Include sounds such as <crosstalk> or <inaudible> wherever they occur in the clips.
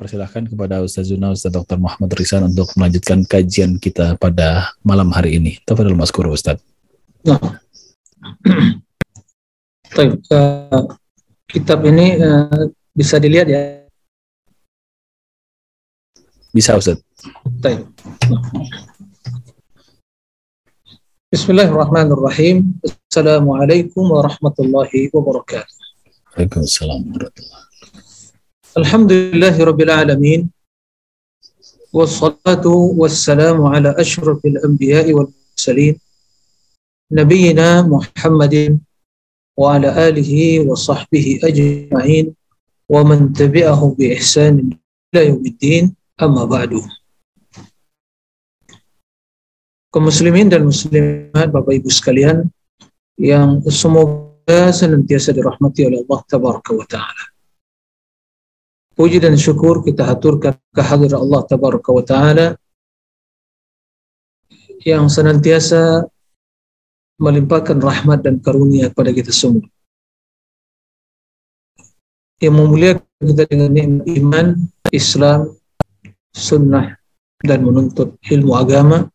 Persilahkan kepada Ustaz Zuna, Ustaz Dr. Muhammad Rizan untuk melanjutkan kajian kita pada malam hari ini. Tafadul Maskuro Ustaz. Nah. <clears throat> Baik, uh, kitab ini uh, bisa dilihat ya. Bisa Ustaz. Baik. Bismillahirrahmanirrahim. Assalamualaikum warahmatullahi wabarakatuh. Waalaikumsalam warahmatullahi Alhamdulillahi rabbil alamin. Wassalatu wassalamu ala ashrafil anbiya'i wal mursalin. Nabiyyina Muhammadin wa ala alihi wa sahbihi ajma'in wa man tabi'ahum bi ihsan ila yaumiddin amma ba'du. Kaum muslimin dan muslimat Bapak Ibu sekalian yang semoga senantiasa dirahmati oleh Allah tabaraka wa taala. Puji dan syukur kita haturkan kehadiran Allah tabaraka wa taala yang senantiasa melimpahkan rahmat dan karunia kepada kita semua. Yang memuliakan kita dengan iman, Islam, sunnah, dan menuntut ilmu agama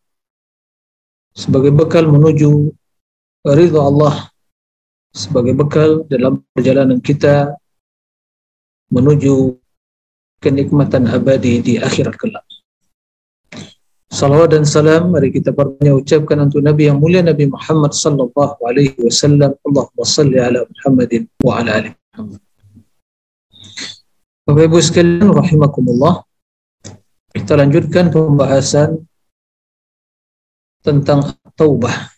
sebagai bekal menuju ridha Allah sebagai bekal dalam perjalanan kita menuju kenikmatan abadi di akhirat kelak. Salawat dan salam mari kita perbanyak ucapkan untuk Nabi yang mulia Nabi Muhammad sallallahu alaihi wasallam. Allahumma salli ala Muhammadin wa ala ali Muhammad. Bapak Ibu sekalian rahimakumullah. Kita lanjutkan pembahasan tentang taubah.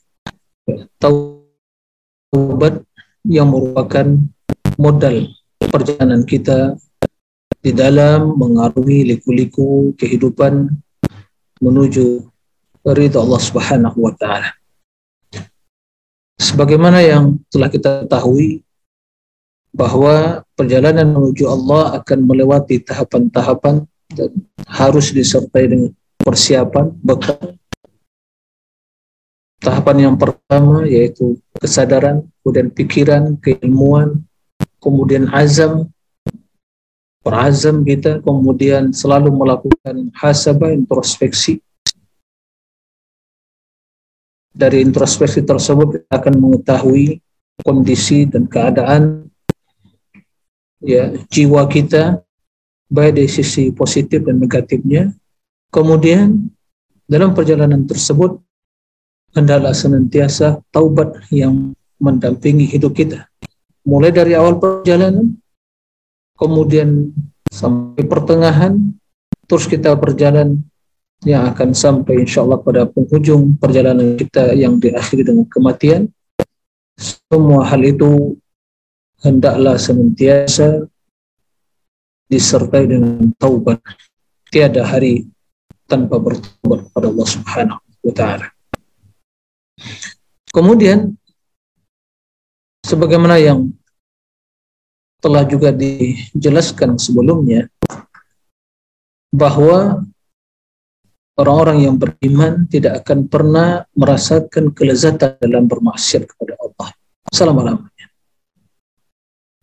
Taubat yang merupakan modal perjalanan kita di dalam mengarungi liku-liku kehidupan menuju ridha Allah Subhanahu wa taala. Sebagaimana yang telah kita ketahui bahwa perjalanan menuju Allah akan melewati tahapan-tahapan dan harus disertai dengan persiapan bekal. Tahapan yang pertama yaitu kesadaran, kemudian pikiran, keilmuan, kemudian azam, berazam kita kemudian selalu melakukan hasabah introspeksi. Dari introspeksi tersebut kita akan mengetahui kondisi dan keadaan ya jiwa kita baik dari sisi positif dan negatifnya. Kemudian dalam perjalanan tersebut hendaklah senantiasa taubat yang mendampingi hidup kita. Mulai dari awal perjalanan kemudian sampai pertengahan, terus kita berjalan yang akan sampai insya Allah pada penghujung perjalanan kita yang diakhiri dengan kematian. Semua hal itu hendaklah senantiasa disertai dengan taubat. Tiada hari tanpa bertobat kepada Allah Subhanahu wa taala. Kemudian sebagaimana yang telah juga dijelaskan sebelumnya bahwa orang-orang yang beriman tidak akan pernah merasakan kelezatan dalam bermaksiat kepada Allah selama-lamanya.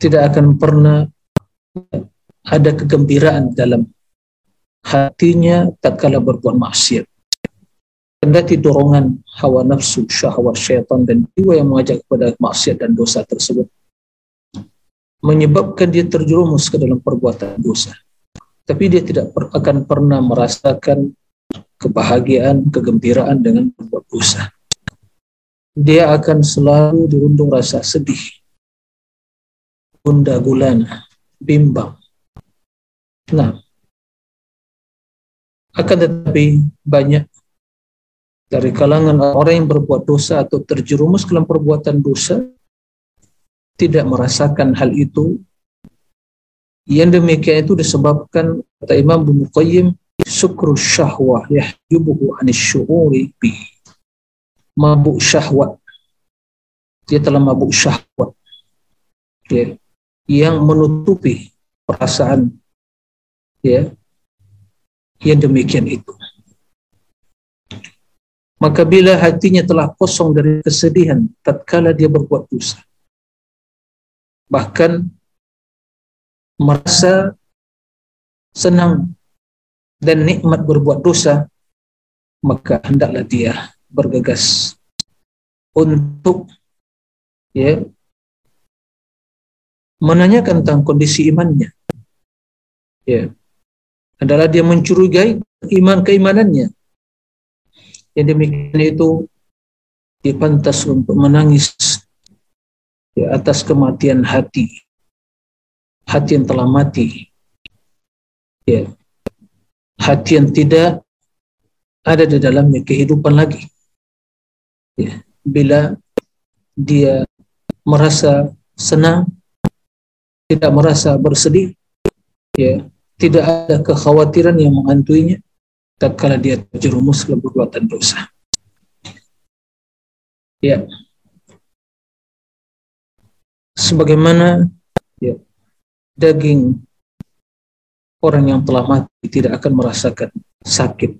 Tidak akan pernah ada kegembiraan dalam hatinya tatkala berbuat maksiat. Kendati dorongan hawa nafsu, syahwat syaitan dan jiwa yang mengajak kepada maksiat dan dosa tersebut menyebabkan dia terjerumus ke dalam perbuatan dosa. Tapi dia tidak per akan pernah merasakan kebahagiaan, kegembiraan dengan berbuat dosa. Dia akan selalu dirundung rasa sedih, bunda gulana, bimbang. Nah, akan tetapi banyak dari kalangan orang yang berbuat dosa atau terjerumus dalam perbuatan dosa tidak merasakan hal itu. Yang demikian itu disebabkan kata Imam Ibnu Qayyim sukru syahwah yahjubuhu anis syu'uri bi. Mabuk syahwat dia telah mabuk syahwat ya, yang menutupi perasaan. Ya. Yang demikian itu. Maka bila hatinya telah kosong dari kesedihan tatkala dia berbuat dosa bahkan merasa senang dan nikmat berbuat dosa maka hendaklah dia bergegas untuk ya menanyakan tentang kondisi imannya. Ya adalah dia mencurigai iman keimanannya. Yang demikian itu dia pantas untuk menangis di atas kematian hati. Hati yang telah mati. Ya. Hati yang tidak ada di dalamnya kehidupan lagi. Ya. Bila dia merasa senang, tidak merasa bersedih, ya, tidak ada kekhawatiran yang menghantuinya tatkala dia terjerumus ke perbuatan dosa. Ya. Sebagaimana ya, daging orang yang telah mati tidak akan merasakan sakit.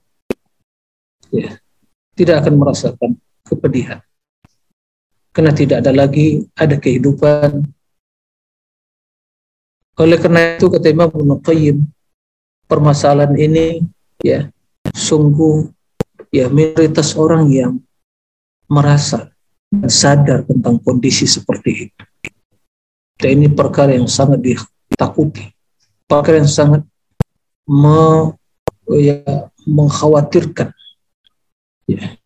Ya. Tidak akan merasakan kepedihan karena tidak ada lagi ada kehidupan. Oleh karena itu kata Imam Ibnu Qayyim, permasalahan ini ya sungguh ya minoritas orang yang merasa dan sadar tentang kondisi seperti itu. Dan ini perkara yang sangat ditakuti, perkara yang sangat me, ya, mengkhawatirkan. Ya.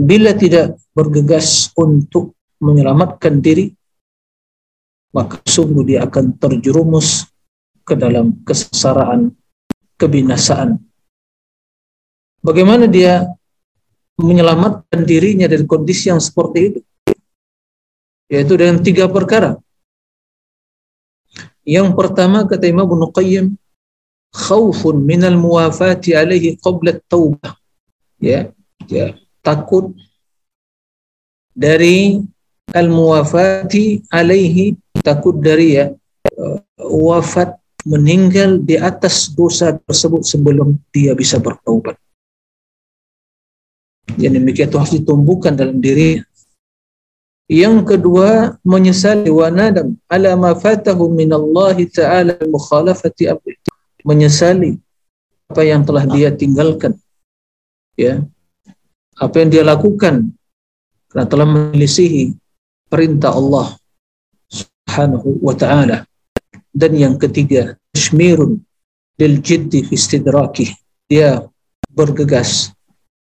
Bila tidak bergegas untuk menyelamatkan diri, maka sungguh dia akan terjerumus ke dalam kesesaraan, kebinasaan. Bagaimana dia menyelamatkan dirinya dari kondisi yang seperti itu? Yaitu dengan tiga perkara. Yang pertama kata Imam Ibnu Qayyim, khaufun minal muwafati alaihi qabla taubah. Ya, ya takut dari al-muwafati alaihi takut dari ya uh, wafat meninggal di atas dosa tersebut sebelum dia bisa bertaubat. Yang demikian itu harus ditumbuhkan dalam diri. Yang kedua menyesali wa nadam ala ma fatahu min Allah taala mukhalafati amri. Menyesali apa yang telah dia tinggalkan. Ya, apa yang dia lakukan karena telah menyelisihi perintah Allah Subhanahu wa taala. Dan yang ketiga, tashmirun lil jiddi fi istidraki. Dia bergegas,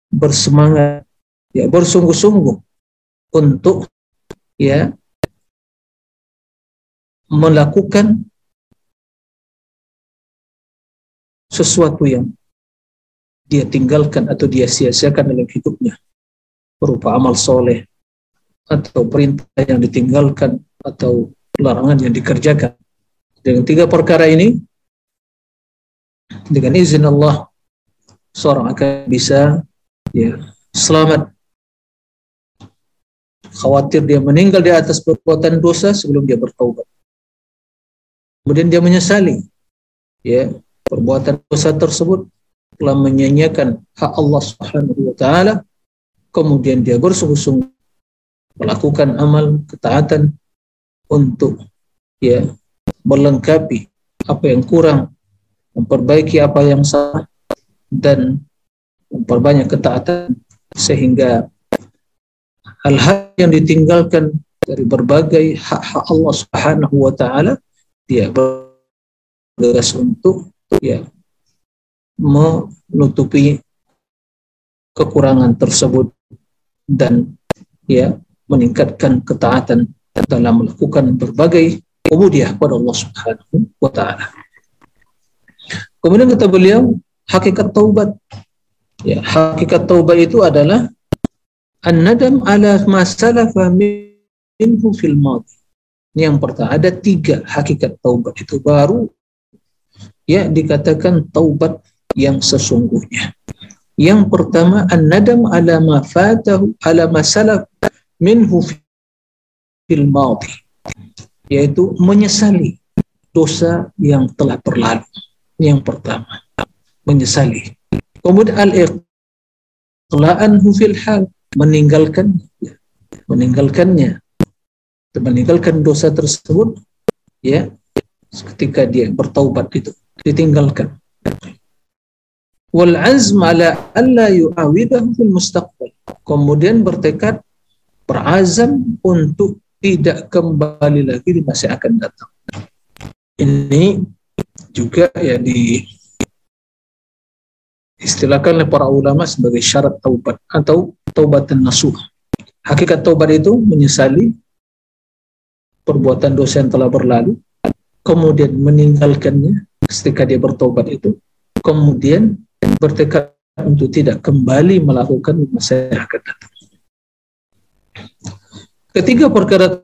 bersemangat, ya bersungguh-sungguh untuk ya melakukan sesuatu yang dia tinggalkan atau dia sia-siakan dalam hidupnya. Berupa amal soleh atau perintah yang ditinggalkan atau larangan yang dikerjakan. Dengan tiga perkara ini dengan izin Allah seorang akan bisa ya selamat khawatir dia meninggal di atas perbuatan dosa sebelum dia bertaubat. Kemudian dia menyesali ya perbuatan dosa tersebut telah menyanyiakan hak Allah Subhanahu wa taala. Kemudian dia bersungguh-sungguh melakukan amal ketaatan untuk ya melengkapi apa yang kurang memperbaiki apa yang salah dan memperbanyak ketaatan sehingga hal-hal yang ditinggalkan dari berbagai hak-hak Allah Subhanahu wa taala dia bergegas untuk ya menutupi kekurangan tersebut dan ya meningkatkan ketaatan dalam melakukan berbagai kemudian kepada Allah Subhanahu wa taala. Kemudian kata beliau, hakikat taubat. Ya, hakikat taubat itu adalah an-nadam ala ma salafa minhu fil madhi. Yang pertama ada tiga hakikat taubat itu. Baru ya dikatakan taubat yang sesungguhnya. Yang pertama an-nadam ala ma fatahu ala ma salaf minhu fil madhi yaitu menyesali dosa yang telah berlalu. Yang pertama menyesali. Kemudian al iqla'anhu fil hal meninggalkan meninggalkannya. Meninggalkan dosa tersebut ya ketika dia bertaubat itu ditinggalkan. Wal azm ala alla yu'awidahu fil mustaqbal. Kemudian bertekad berazam untuk tidak kembali lagi di masa akan datang. Ini juga ya di istilahkan oleh para ulama sebagai syarat taubat atau taubatan nasuh. Hakikat taubat itu menyesali perbuatan dosa yang telah berlalu, kemudian meninggalkannya ketika dia bertobat itu, kemudian bertekad untuk tidak kembali melakukan masa yang akan datang. Ketiga perkara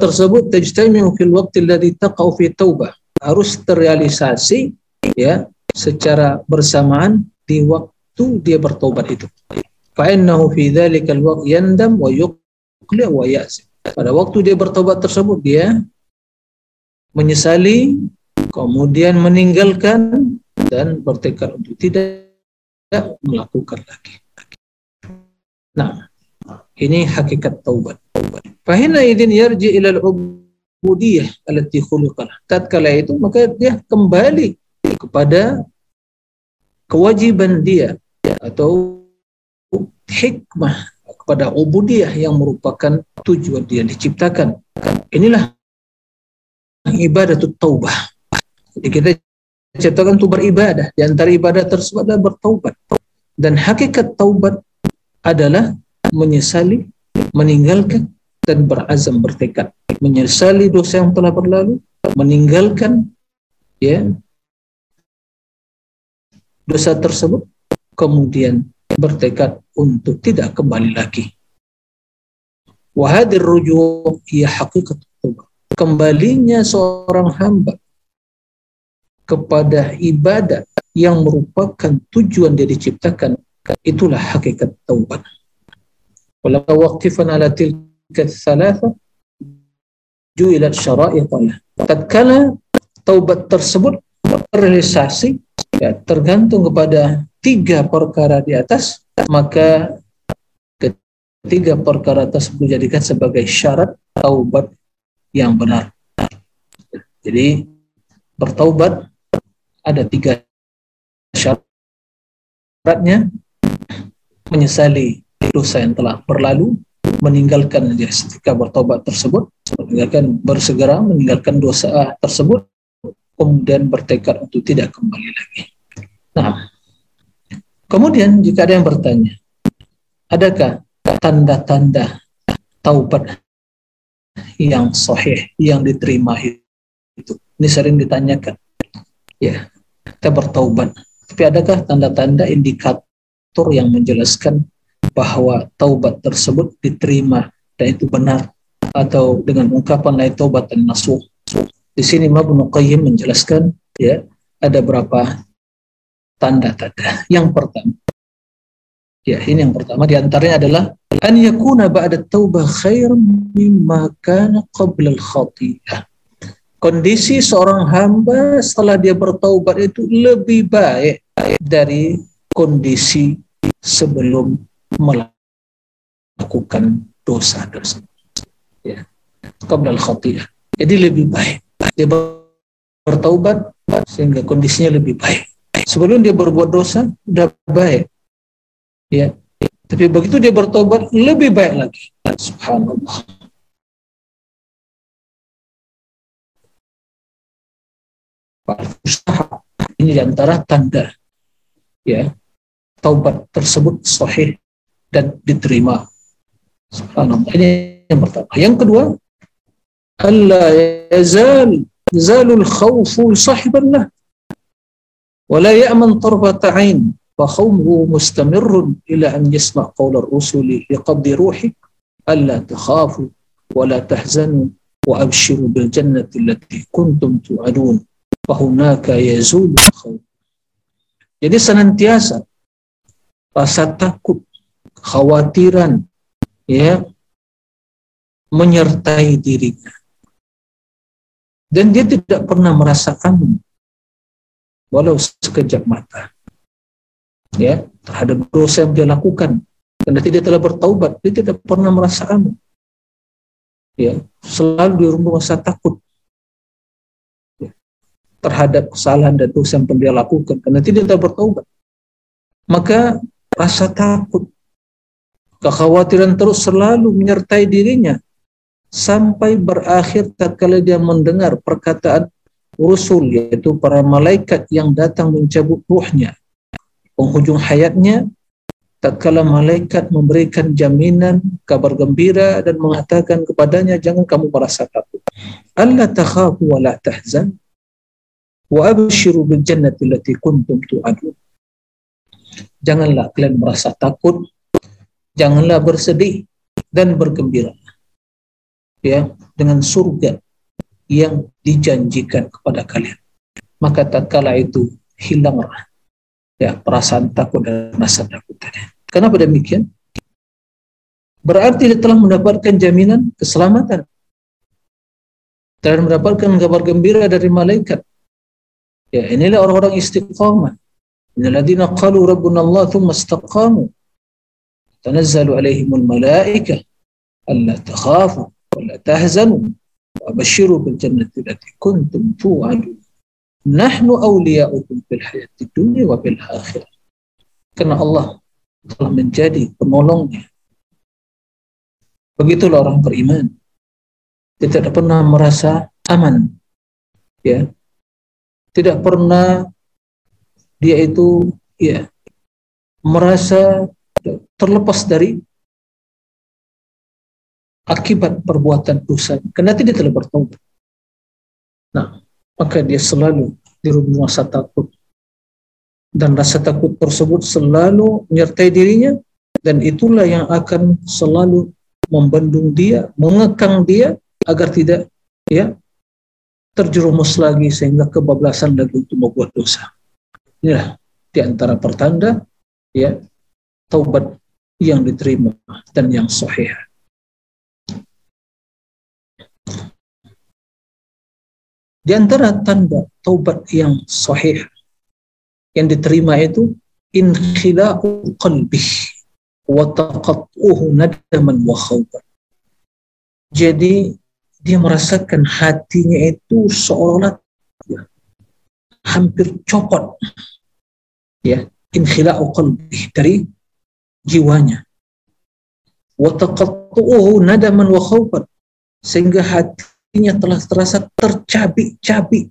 tersebut tajtami'u fil waqti alladhi taqa'u fi taubah harus terrealisasi ya secara bersamaan di waktu dia bertobat itu. Fa innahu fi dzalikal waqt yandam wa yuqli wa ya'sim. Pada waktu dia bertobat tersebut dia menyesali kemudian meninggalkan dan bertekad untuk tidak melakukan lagi. Nah, ini hakikat taubat. Fahina idin yarji ilal ubudiyah alati khuluqalah. Tatkala itu maka dia kembali kepada kewajiban dia atau hikmah kepada ubudiyah yang merupakan tujuan dia diciptakan. Inilah ibadah taubah. Jadi kita ciptakan untuk beribadah. Di antara ibadah tersebut adalah bertaubat. Dan hakikat taubat adalah menyesali, meninggalkan, dan berazam bertekad. Menyesali dosa yang telah berlalu, meninggalkan ya dosa tersebut, kemudian bertekad untuk tidak kembali lagi. Wahadir rujuk ia hakikat Kembalinya seorang hamba kepada ibadah yang merupakan tujuan dia diciptakan, itulah hakikat taubat. Walau waqtifan ala tilka thalatha ju'ilat syara'iqalah. Tatkala taubat tersebut terrealisasi ya, tergantung kepada tiga perkara di atas, maka ketiga perkara tersebut dijadikan sebagai syarat taubat yang benar. Jadi bertaubat ada tiga syaratnya menyesali dosa yang telah berlalu meninggalkan ketika bertobat tersebut meninggalkan bersegera meninggalkan dosa tersebut kemudian bertekad untuk tidak kembali lagi. Nah, kemudian jika ada yang bertanya, adakah tanda-tanda taubat yang sahih yang diterima itu? Ini sering ditanyakan. Ya, kita bertaubat. Tapi adakah tanda-tanda indikator yang menjelaskan bahwa taubat tersebut diterima dan itu benar atau dengan ungkapan lain taubat dan nasuh di sini Ibnu Qayyim menjelaskan ya ada berapa tanda-tanda. Yang pertama, ya ini yang pertama di antaranya adalah an yakuna ba'da taubah khair mimma kana qabla al-khati'ah. Kondisi seorang hamba setelah dia bertaubat itu lebih baik dari kondisi sebelum melakukan dosa tersebut. Ya. Qabla. Jadi lebih baik dia bertaubat sehingga kondisinya lebih baik. Sebelum dia berbuat dosa, sudah baik. Ya. Tapi begitu dia bertobat, lebih baik lagi. Subhanallah. Ini di antara tanda ya taubat tersebut sahih dan diterima. Subhanallah. Ini yang pertama. Yang kedua, ألا يزال يزال الخوف صاحبا له. ولا يأمن طرفة عين فخوفه مستمر إلى أن يسمع قول الرسل لقبض روحك. ألا تخافوا ولا تحزنوا وأبشروا بالجنة التي كنتم توعدون. فهناك يزول الخوف. Jadi senantiasa rasa takut, kekhawatiran, ya, menyertai dirinya. Dan dia tidak pernah merasakan walau sekejap mata. Ya, terhadap dosa yang dia lakukan. Karena tidak telah bertaubat, dia tidak pernah merasakan. Ya, selalu di rumah rasa takut ya, terhadap kesalahan dan dosa yang dia lakukan karena tidak telah bertaubat. Maka rasa takut, kekhawatiran terus selalu menyertai dirinya sampai berakhir tatkala dia mendengar perkataan Rasul yaitu para malaikat yang datang mencabut ruhnya. Penghujung hayatnya tatkala malaikat memberikan jaminan kabar gembira dan mengatakan kepadanya jangan kamu merasa takut. Takhafu wa la tahzan wa abshiru bil jannati allati kuntum tu'adun. Janganlah kalian merasa takut janganlah bersedih dan bergembira ya dengan surga yang dijanjikan kepada kalian. Maka tatkala itu hilanglah ya perasaan takut dan rasa takut tadi. Kenapa demikian? Berarti dia telah mendapatkan jaminan keselamatan. Dan mendapatkan kabar gembira dari malaikat. Ya, inilah orang-orang istiqamah. Innalladzina qalu rabbuna Allah thumma istaqamu. Tanazzalu alaihimul malaikah alla takhafu ولا تهزنوا وأبشروا بالجنة التي كنتم توعدون نحن أولياؤكم في الحياة الدنيا وفي الآخرة karena Allah telah menjadi penolongnya begitulah orang beriman dia tidak pernah merasa aman ya tidak pernah dia itu ya merasa terlepas dari akibat perbuatan dosa karena tidak telah bertobat. Nah, maka dia selalu di rumah rasa takut dan rasa takut tersebut selalu menyertai dirinya dan itulah yang akan selalu membendung dia, mengekang dia agar tidak ya terjerumus lagi sehingga kebablasan lagi untuk membuat dosa. Inilah di antara pertanda ya taubat yang diterima dan yang sahih. Di antara tanda taubat yang sahih yang diterima itu inkhila'u qalbih wa taqattuhu nadaman wa khawban. Jadi dia merasakan hatinya itu seolah ya, hampir copot ya inkhila'u qalbih dari jiwanya wa taqattuhu nadaman wa khawban sehingga hati hatinya telah terasa tercabik-cabik.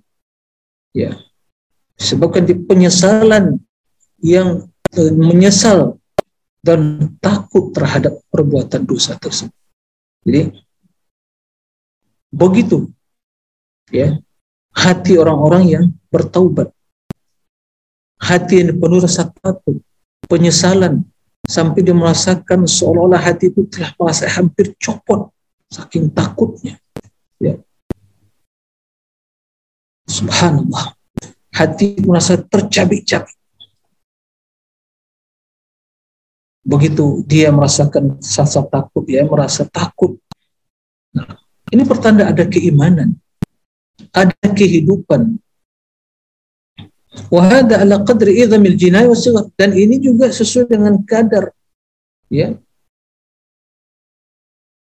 Ya. Sebabkan di penyesalan yang uh, menyesal dan takut terhadap perbuatan dosa tersebut. Jadi begitu ya hati orang-orang yang bertaubat. Hati yang penuh rasa takut, penyesalan sampai dia merasakan seolah-olah hati itu telah merasa hampir copot saking takutnya. Ya. Subhanallah. Hati merasa tercabik-cabik. Begitu dia merasakan rasa takut, dia merasa takut. Nah, ini pertanda ada keimanan, ada kehidupan. Wahada ala qadri idhamil dan ini juga sesuai dengan kadar ya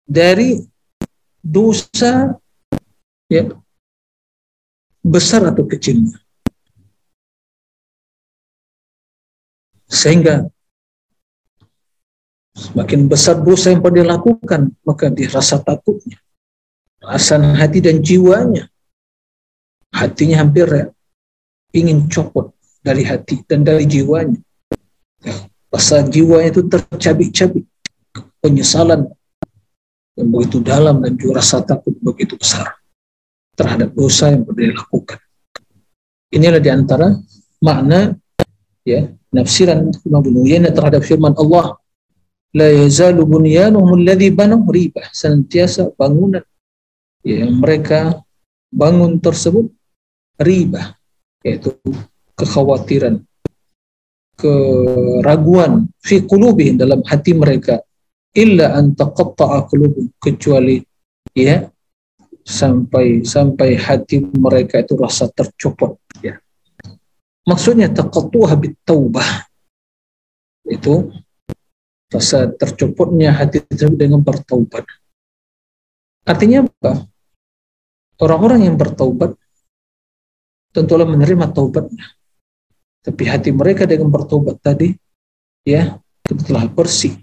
dari dosa ya besar atau kecilnya. Sehingga semakin besar dosa yang pernah dilakukan, maka dia rasa takutnya. Rasa hati dan jiwanya. Hatinya hampir ya, ingin copot dari hati dan dari jiwanya. Rasa jiwanya itu tercabik-cabik. Penyesalan yang begitu dalam dan juga rasa takut begitu besar terhadap dosa yang pernah dilakukan. Inilah di antara makna ya nafsiran Imam Ibnu terhadap firman Allah la yazalu bunyanuhum alladhi banu ribah senantiasa bangunan ya, yang mereka bangun tersebut ribah yaitu kekhawatiran keraguan fi dalam hati mereka illa an taqatta'a kecuali ya sampai sampai hati mereka itu rasa tercopot ya. Maksudnya taqattuha taubah itu rasa tercopotnya hati tersebut dengan bertaubat. Artinya apa? Orang-orang yang bertaubat tentulah menerima taubatnya. Tapi hati mereka dengan bertaubat tadi ya telah bersih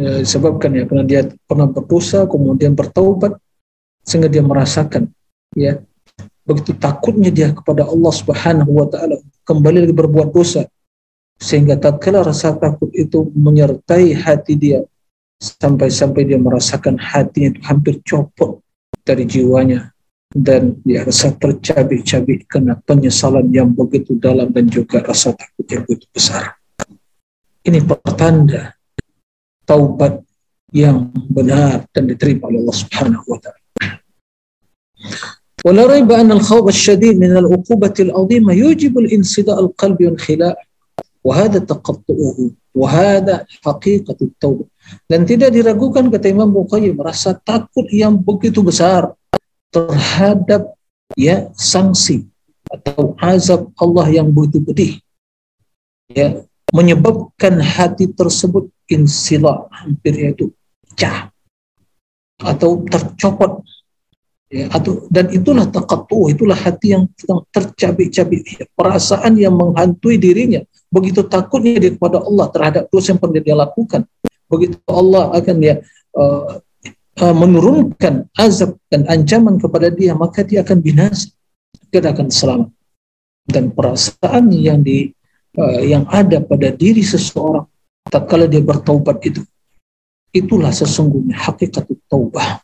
ya, sebabkan ya karena dia pernah berdosa kemudian bertaubat sehingga dia merasakan ya begitu takutnya dia kepada Allah Subhanahu wa taala kembali lagi berbuat dosa sehingga tatkala rasa takut itu menyertai hati dia sampai-sampai dia merasakan hatinya itu hampir copot dari jiwanya dan dia rasa tercabik-cabik karena penyesalan yang begitu dalam dan juga rasa takut yang begitu besar. Ini pertanda taubat yang benar dan diterima oleh Allah Subhanahu wa taala. ولا ريب أن الخوف الشديد من العقوبة العظيمة يوجب الانصداء القلب والخلاء وهذا تقطعه وهذا حقيقة التوبة dan tidak diragukan kata Imam Bukhari merasa takut yang begitu besar terhadap ya sanksi atau azab Allah yang begitu pedih ya menyebabkan hati tersebut insila hampir yaitu pecah atau tercopot. Ya, atau dan itulah takatu itulah hati yang sedang tercabik-cabik. Perasaan yang menghantui dirinya. Begitu takutnya dia kepada Allah terhadap dosa yang pernah dia lakukan. Begitu Allah akan ya uh, uh, menurunkan azab dan ancaman kepada dia maka dia akan binasa. Dia akan selamat. Dan perasaan yang di uh, yang ada pada diri seseorang tak kala dia bertaubat itu. Itulah sesungguhnya hakikat taubah.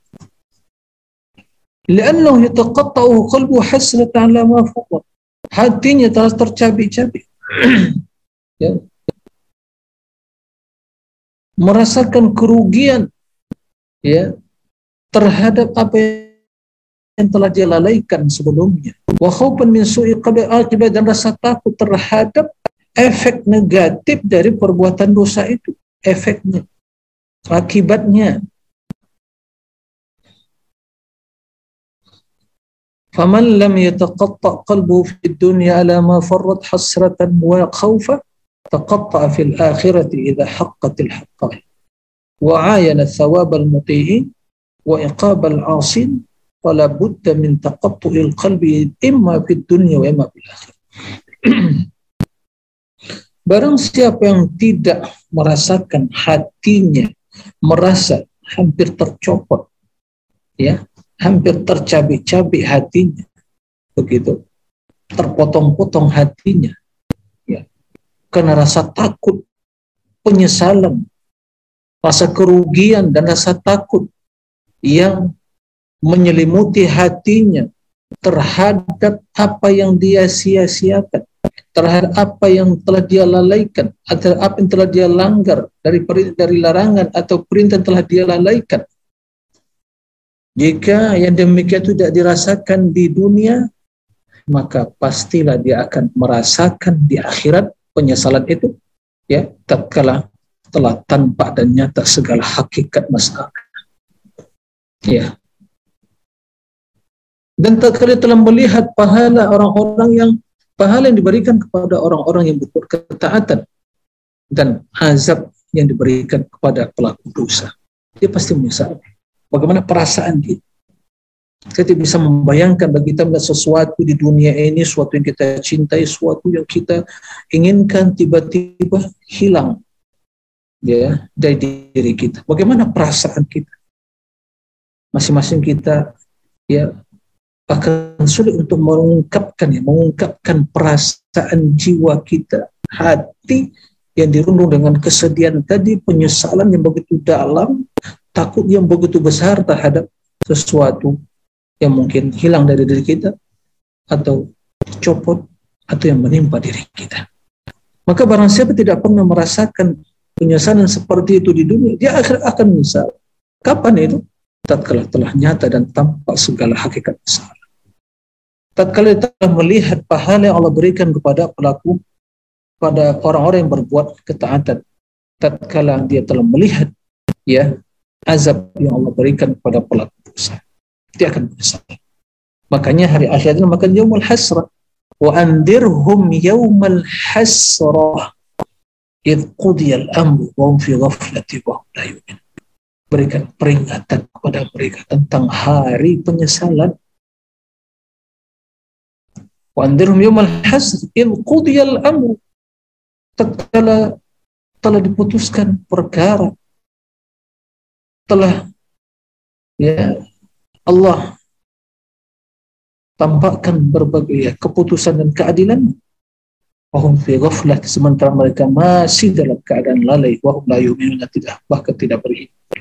Liannahu yataqatta'u qalbu hasratan ala ma faqat. Hatinya telah tercabik-cabik. <clears throat> ya. Merasakan kerugian ya terhadap apa yang telah dia lalaikan sebelumnya. Wa khaufan min su'i dan rasa takut terhadap efek negatif dari perbuatan dosa itu. Efeknya akibatnya. فمن لم يتقطع قلبه في الدنيا على ما فرط حسرة وخوفا تقطع في الآخرة إذا حقت الحقائق وعاين ثواب المطيعين وإقاب العاصين فلا بد من تقطع القلب إما في الدنيا وإما في الآخرة Barang siapa yang tidak merasakan hatinya merasa hampir tercopot, ya, hampir tercabik-cabik hatinya, begitu, terpotong-potong hatinya, ya, karena rasa takut, penyesalan, rasa kerugian dan rasa takut yang menyelimuti hatinya terhadap apa yang dia sia-siakan terhadap apa yang telah dia lalaikan atau apa yang telah dia langgar dari dari larangan atau perintah telah dia lalaikan. Jika yang demikian tidak dirasakan di dunia, maka pastilah dia akan merasakan di akhirat penyesalan itu ya tatkala telah tampak dan nyata segala hakikat masalah. Ya. Dan tatkala telah melihat pahala orang-orang yang pahala yang diberikan kepada orang-orang yang berbuat ketaatan dan azab yang diberikan kepada pelaku dosa. Dia pasti menyesal. Bagaimana perasaan dia? Saya tidak bisa membayangkan bagi kita melihat sesuatu di dunia ini, sesuatu yang kita cintai, sesuatu yang kita inginkan tiba-tiba hilang ya dari diri kita. Bagaimana perasaan kita? Masing-masing kita ya akan sulit untuk mengungkapkan ya, mengungkapkan perasaan jiwa kita, hati yang dirundung dengan kesedihan tadi, penyesalan yang begitu dalam, takut yang begitu besar terhadap sesuatu yang mungkin hilang dari diri kita atau copot atau yang menimpa diri kita. Maka barang siapa tidak pernah merasakan penyesalan seperti itu di dunia, dia akan menyesal. Kapan itu? Tatkala telah nyata dan tampak segala hakikat besar. Tatkala telah melihat pahala yang Allah berikan kepada pelaku pada orang-orang yang berbuat ketaatan. Tatkala dia telah melihat ya azab yang Allah berikan kepada pelaku dosa. Dia akan menyesal. Makanya hari akhir itu makan yaumul hasrah. Wa andirhum yaumal hasrah. Idh qudiyal amru wa hum fi ghaflati wa la yu'min. Berikan peringatan kepada mereka tentang hari penyesalan. Wa andirhum yaumal hasrah. Idh qudiyal amru. Tatkala telah diputuskan perkara telah ya Allah tampakkan berbagai ya, keputusan dan keadilan wahum fi ghaflah sementara mereka masih dalam keadaan lalai wahum la yu'minuna tidak bahkan tidak beriman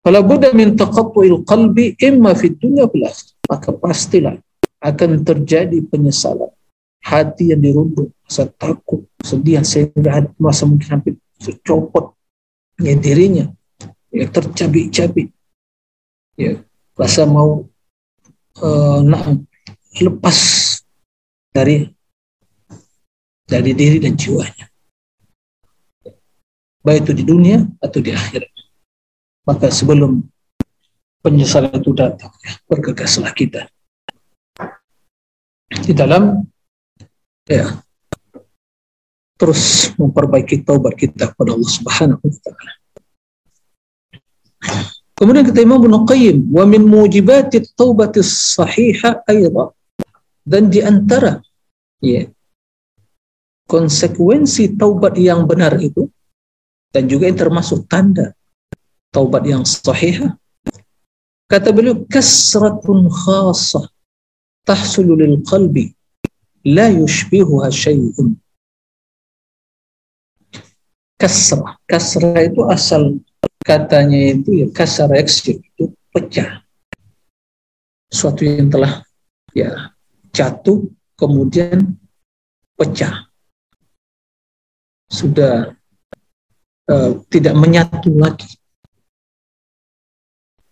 Fala budda min taqattu'il qalbi imma fid dunya fil maka pastilah akan terjadi penyesalan. Hati yang dirundung rasa takut sedih sehingga masa mungkin hampir secopot. Ya dirinya ya tercabik-cabik. Ya rasa mau uh, nah, lepas dari dari diri dan jiwanya. Baik itu di dunia atau di akhirat maka sebelum penyesalan itu datang ya, bergegaslah kita di dalam ya terus memperbaiki taubat kita kepada Allah Subhanahu wa taala. Kemudian kata Imam Ibnu Qayyim, wa min mujibati taubati sahiha aidha dan di antara ya konsekuensi taubat yang benar itu dan juga yang termasuk tanda taubat yang sahihah kata beliau kasratun khasah tahsulu lil qalbi la yushbihuha syai'un kasrah. Kasrah itu asal katanya itu ya kasar itu pecah. Suatu yang telah ya jatuh kemudian pecah. Sudah uh, tidak menyatu lagi.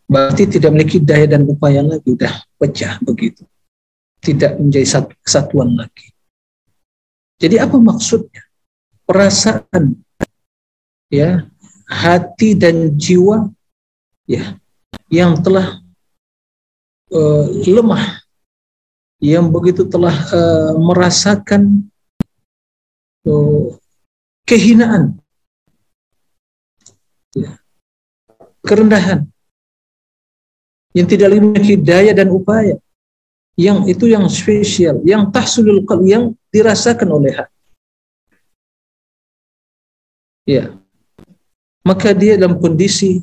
Berarti tidak memiliki daya dan upaya lagi, sudah pecah begitu. Tidak menjadi satu kesatuan lagi. Jadi apa maksudnya? Perasaan ya hati dan jiwa ya yang telah uh, lemah yang begitu telah uh, merasakan uh, kehinaan ya, kerendahan yang tidak memiliki daya dan upaya. Yang itu yang spesial yang tahsulul yang dirasakan oleh hati. Ya. Maka dia dalam kondisi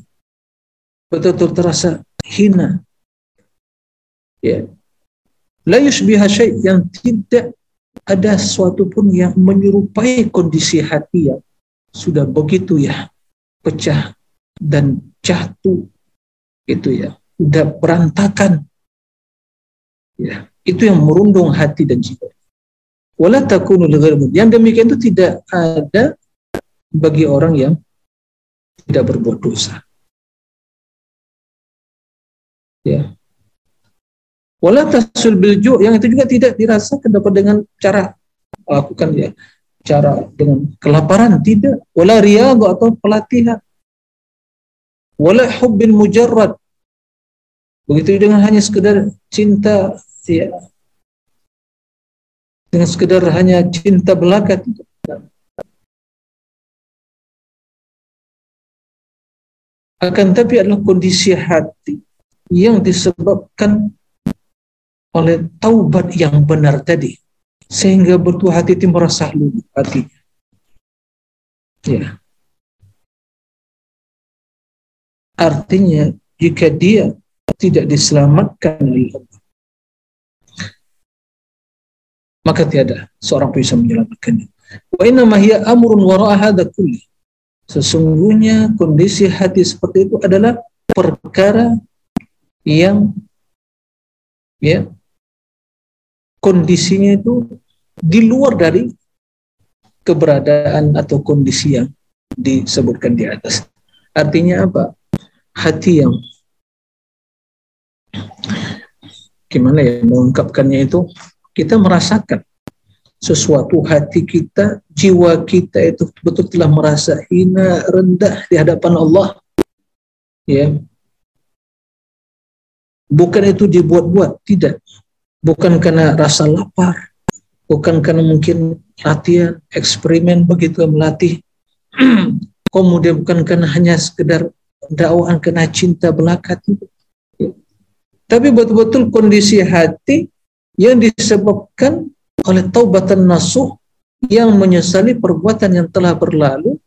betul-betul terasa hina. Ya. La yushbiha syai' yang tidak ada sesuatu pun yang menyerupai kondisi hati yang sudah begitu ya pecah dan jatuh. Itu ya sudah berantakan. Ya itu yang merundung hati dan jiwa. Wala takunu yang demikian itu tidak ada bagi orang yang tidak berbuat dosa. Ya. Wala tasul bilju yang itu juga tidak dirasakan dapat dengan cara lakukan ya. Cara dengan kelaparan tidak. Wala riyadha atau pelatihan. Wala hubbin mujarrad begitu dengan hanya sekedar cinta ya. Dengan sekedar hanya cinta belaka akan tapi adalah kondisi hati yang disebabkan oleh taubat yang benar tadi. Sehingga betul hati itu merasa luluh hati. Ya. Artinya jika dia tidak diselamatkan oleh Allah maka tiada seorang bisa menyelamatkannya wa inna hiya amrun wara'a kulli Sesungguhnya kondisi hati seperti itu adalah perkara yang ya kondisinya itu di luar dari keberadaan atau kondisi yang disebutkan di atas. Artinya apa? Hati yang gimana ya mengungkapkannya itu kita merasakan sesuatu hati kita, jiwa kita itu betul telah merasa hina, rendah di hadapan Allah. Ya. Bukan itu dibuat-buat, tidak. Bukan karena rasa lapar, bukan karena mungkin latihan, eksperimen begitu melatih. <clears throat> Kemudian bukan karena hanya sekedar dakwaan karena cinta belaka itu. Tapi betul-betul kondisi hati yang disebabkan oleh taubatan nasuh yang menyesali perbuatan yang telah berlalu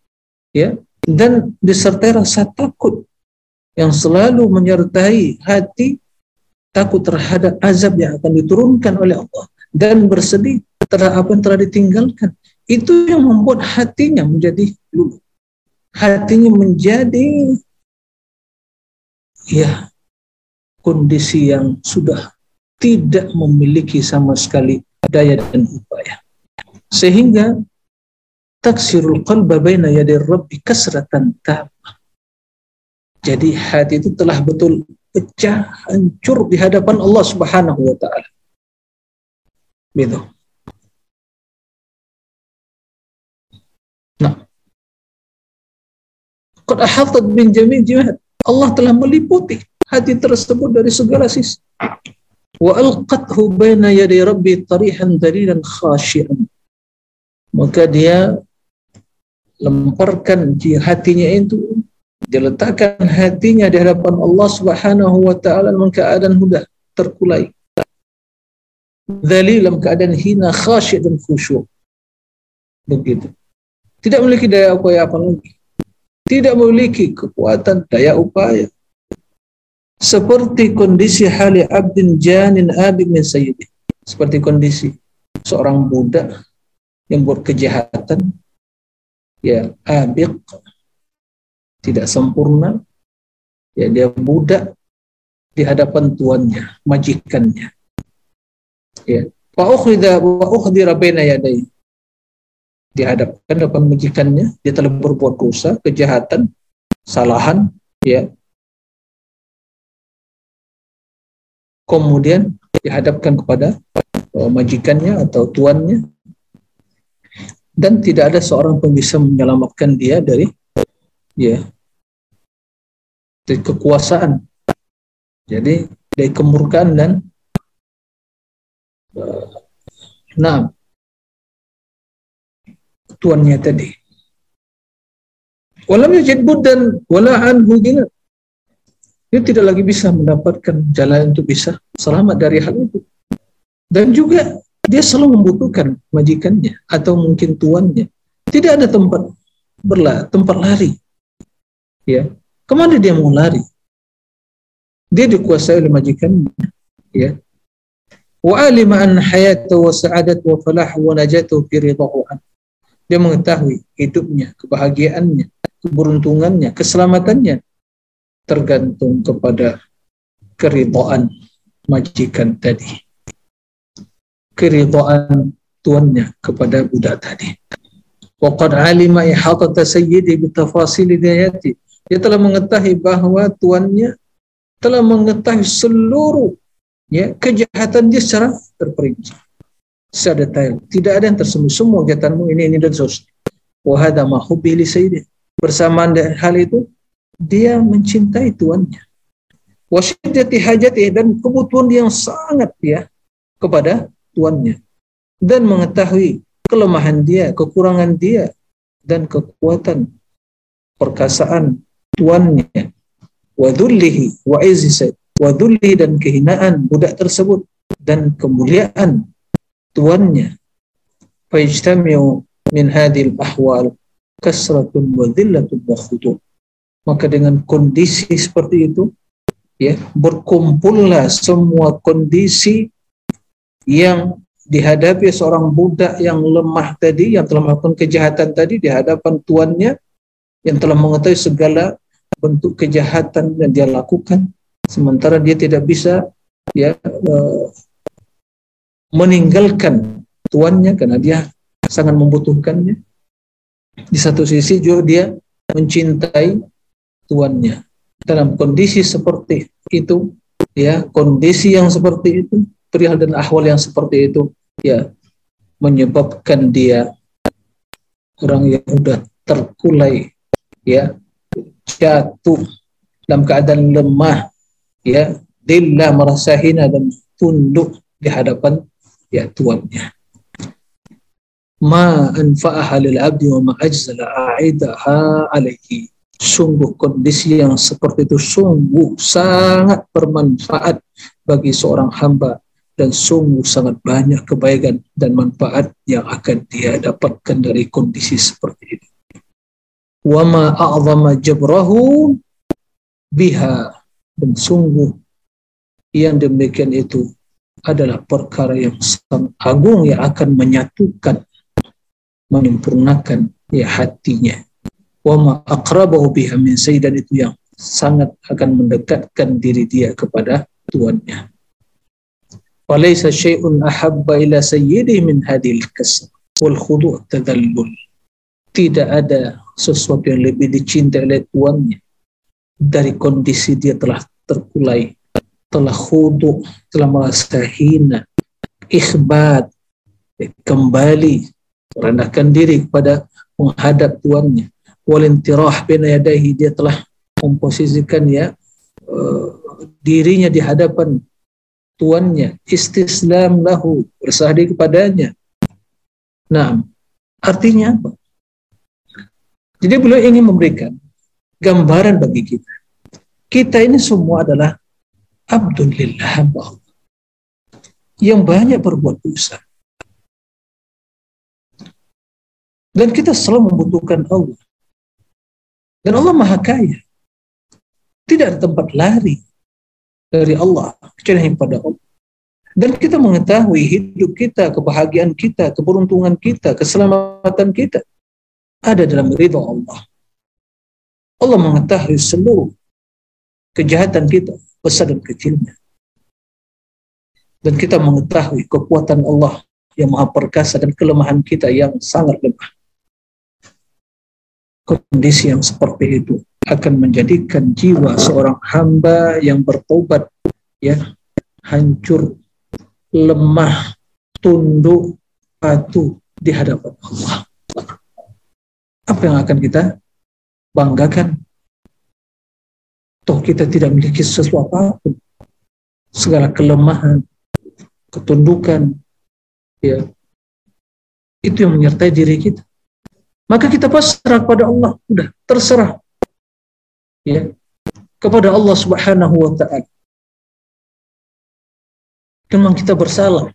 ya dan disertai rasa takut yang selalu menyertai hati takut terhadap azab yang akan diturunkan oleh Allah dan bersedih terhadap apa yang telah ditinggalkan. Itu yang membuat hatinya menjadi luluh hatinya menjadi ya kondisi yang sudah tidak memiliki sama sekali daya dan upaya. Sehingga taksirul qalba baina yadir rabbi kasratan tamah. Jadi hati itu telah betul pecah, hancur di hadapan Allah Subhanahu wa taala. Gitu. Nah. Qad ahatat bin jami' jihad. Allah telah meliputi hati tersebut dari segala sisi. Wa alqathu baina yadi rabbi tarihan dalilan khashian. Maka dia lemparkan di hatinya itu diletakkan hatinya di hadapan Allah Subhanahu wa taala dalam keadaan mudah terkulai. Dalil dalam keadaan hina khasyid dan khusyuk. Begitu. Tidak memiliki daya upaya apa lagi. Tidak memiliki kekuatan daya upaya seperti kondisi hali abdin janin abid min sayyidi seperti kondisi seorang budak yang buat kejahatan ya abik tidak sempurna. Ya dia budak di hadapan tuannya majikannya. Ya wa ukhdha wa ukhdira baina yadayhi. Dihadapkan depan majikannya. Dia telah berbuat dosa kejahatan salahan ya kemudian dihadapkan kepada uh, majikannya atau tuannya. Dan tidak ada seorang pun bisa menyelamatkan dia dari ya dari kekuasaan. Jadi dari kemurkaan dan uh, nah tuannya tadi. Walam yajid dan wala anhu dia tidak lagi bisa mendapatkan jalan untuk bisa selamat dari hal itu. Dan juga dia selalu membutuhkan majikannya atau mungkin tuannya. Tidak ada tempat berla tempat lari. Ya, ke mana dia mau lari? Dia dikuasai oleh majikannya. Ya, wa sa'adat wa falah wa najatu fi ridahu Dia mengetahui hidupnya, kebahagiaannya, keberuntungannya, keselamatannya tergantung kepada keridhaan majikan tadi. Keridhaan tuannya kepada budak tadi. Waqad alima ihatata sayyidi bitafasil dayati. Dia telah mengetahui bahawa tuannya telah mengetahui seluruh ya, kejahatan dia secara terperinci. Secara detail. Tidak ada yang tersembunyi. Semua kejahatanmu ini, ini dan seterusnya. Wahada mahubi li sayyidi. Bersamaan hal itu, dia mencintai tuannya. Wasyiddati hajati dan kebutuhan yang sangat dia kepada tuannya. Dan mengetahui kelemahan dia, kekurangan dia dan kekuatan perkasaan tuannya. Wa dhullihi wa izzati wa dhulli dan kehinaan budak tersebut dan kemuliaan tuannya. Fajtamiu min hadhil ahwal kasratun wa dhillatun wa khudu' maka dengan kondisi seperti itu ya berkumpullah semua kondisi yang dihadapi seorang budak yang lemah tadi yang telah melakukan kejahatan tadi di hadapan tuannya yang telah mengetahui segala bentuk kejahatan yang dia lakukan. Sementara dia tidak bisa ya uh, meninggalkan tuannya karena dia sangat membutuhkannya. Di satu sisi juga dia mencintai tuannya. Dalam kondisi seperti itu, ya kondisi yang seperti itu, perihal dan ahwal yang seperti itu, ya menyebabkan dia orang yang sudah terkulai ya jatuh dalam keadaan lemah ya dillah merasa hina dan tunduk di hadapan ya tuannya ma anfa'aha lil abdi wa ma ajzala a'idaha alaihi sungguh kondisi yang seperti itu sungguh sangat bermanfaat bagi seorang hamba dan sungguh sangat banyak kebaikan dan manfaat yang akan dia dapatkan dari kondisi seperti ini. Wa ma a'zama jabrahu biha dan sungguh yang demikian itu adalah perkara yang sangat agung yang akan menyatukan menyempurnakan ya hatinya. Wa ma itu yang sangat akan mendekatkan diri dia kepada tuannya. Walaysa syai'un ahabba ila min hadil wal khudu' tadallul. Tidak ada sesuatu yang lebih dicintai oleh tuannya dari kondisi dia telah terkulai, telah khudu, telah merasa hina, ikhbat, kembali, merendahkan diri kepada menghadap tuannya. Walintirah bina yadahi, dia telah memposisikan ya uh, dirinya di hadapan tuannya. Istislam lahu bersahdi kepadanya. Nah artinya apa? Jadi beliau ingin memberikan gambaran bagi kita. Kita ini semua adalah abdulillah hamba yang banyak berbuat dosa. Dan kita selalu membutuhkan Allah dan Allah maha kaya tidak ada tempat lari dari Allah kecuali hanya pada Allah. Dan kita mengetahui hidup kita, kebahagiaan kita, keberuntungan kita, keselamatan kita ada dalam ridha Allah. Allah mengetahui seluruh kejahatan kita, besar dan kecilnya. Dan kita mengetahui kekuatan Allah yang maha perkasa dan kelemahan kita yang sangat lemah. Kondisi yang seperti itu akan menjadikan jiwa seorang hamba yang bertobat ya hancur lemah tunduk patuh di hadapan Allah. Apa yang akan kita banggakan? Toh kita tidak memiliki sesuatu apa pun. Segala kelemahan ketundukan ya itu yang menyertai diri kita maka kita pasrah kepada Allah udah terserah ya kepada Allah Subhanahu wa taala. Memang kita bersalah.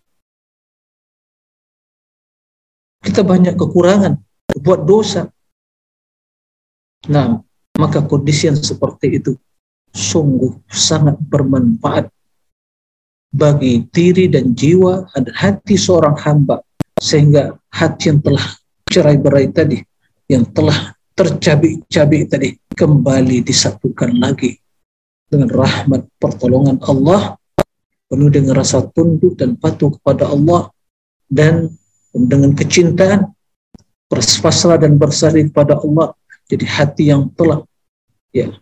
Kita banyak kekurangan, buat dosa. Nah, maka kondisi yang seperti itu sungguh sangat bermanfaat bagi diri dan jiwa dan hati seorang hamba sehingga hati yang telah cerai berai tadi yang telah tercabik-cabik tadi kembali disatukan lagi dengan rahmat pertolongan Allah penuh dengan rasa tunduk dan patuh kepada Allah dan dengan kecintaan berpasrah dan bersari kepada Allah jadi hati yang telah ya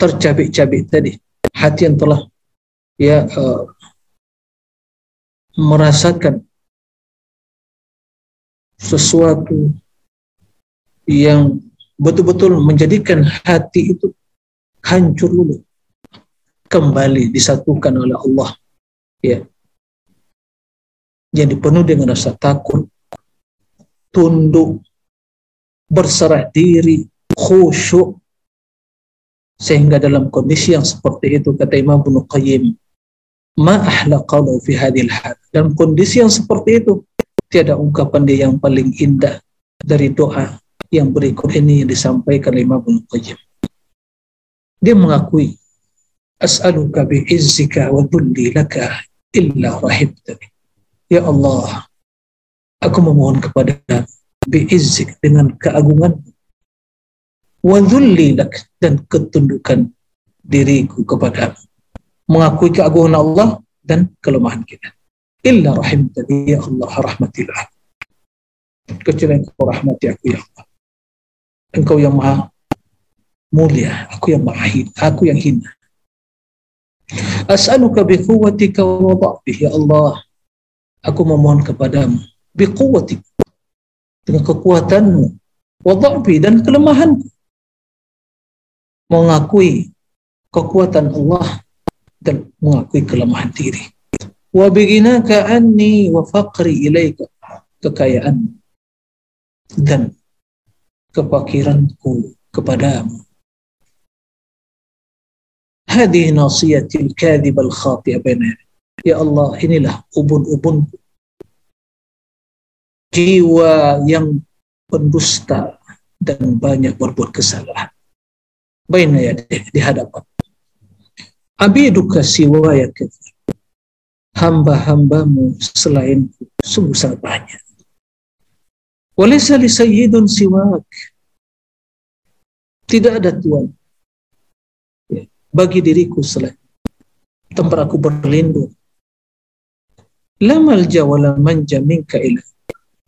tercabik-cabik tadi hati yang telah ya uh, merasakan sesuatu yang betul-betul menjadikan hati itu hancur dulu. Kembali disatukan oleh Allah. Ya. Jadi penuh dengan rasa takut tunduk berserah diri khusyuk. Sehingga dalam kondisi yang seperti itu kata Imam Ibnu Qayyim ma qawlu fi hadil had dalam kondisi yang seperti itu tiada ungkapan dia yang paling indah dari doa yang berikut ini yang disampaikan oleh Imam Qayyim. Dia mengakui as'aluka bi'izzika wa dhulli laka illa rahimtani. Ya Allah, aku memohon kepada bi'izzik dengan keagungan wa dhulli dan ketundukan diriku kepada mengakui keagungan Allah dan kelemahan kita. Illa rahimtani ya Allah rahmatilah. Kecuali engkau rahmati aku ya Allah. Engkau yang maha mulia, aku yang maha hina, aku yang hina. As'aluka bi quwwatika wa dha'fi ya Allah. Aku memohon kepadamu biquwwatik dengan kekuatanmu wa dha'fi dan kelemahanku mengakui kekuatan Allah dan mengakui kelemahan diri wa bighinaka anni wa faqri ilaika kekayaan dan kefakiranku kepadamu. Hadhihi nasiyatil kadhibal khati'a baina ya Allah inilah ubun-ubunku. Jiwa yang pendusta dan banyak berbuat kesalahan. Baina ya di hadapan. Abiduka siwaya kathir hamba-hambamu selain sungguh sangat banyak. Walaysa li sayyidun siwak. Tidak ada Tuhan ya, bagi diriku selain tempat aku berlindung. La malja wa la manja minka ilah.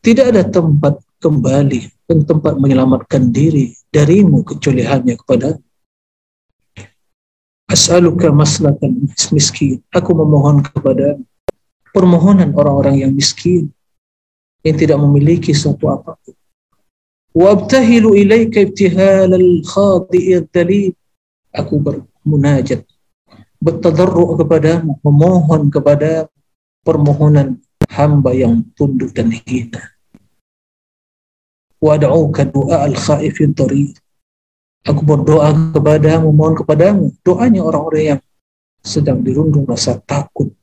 Tidak ada tempat kembali dan tempat menyelamatkan diri darimu kecuali hanya kepada As'aluka maslakan miskin. Aku memohon kepada permohonan orang-orang yang miskin yang tidak memiliki sesuatu apa pun. Wabtahilu ilaika ibtihal al-khadi'i dalil. Aku bermunajat, bertadarru kepadamu, memohon kepada permohonan hamba yang tunduk dan hina. Wad'uka du'a al-khaifin tariq Aku berdoa kepadamu, mohon kepadamu. Doanya orang-orang yang sedang dirundung rasa takut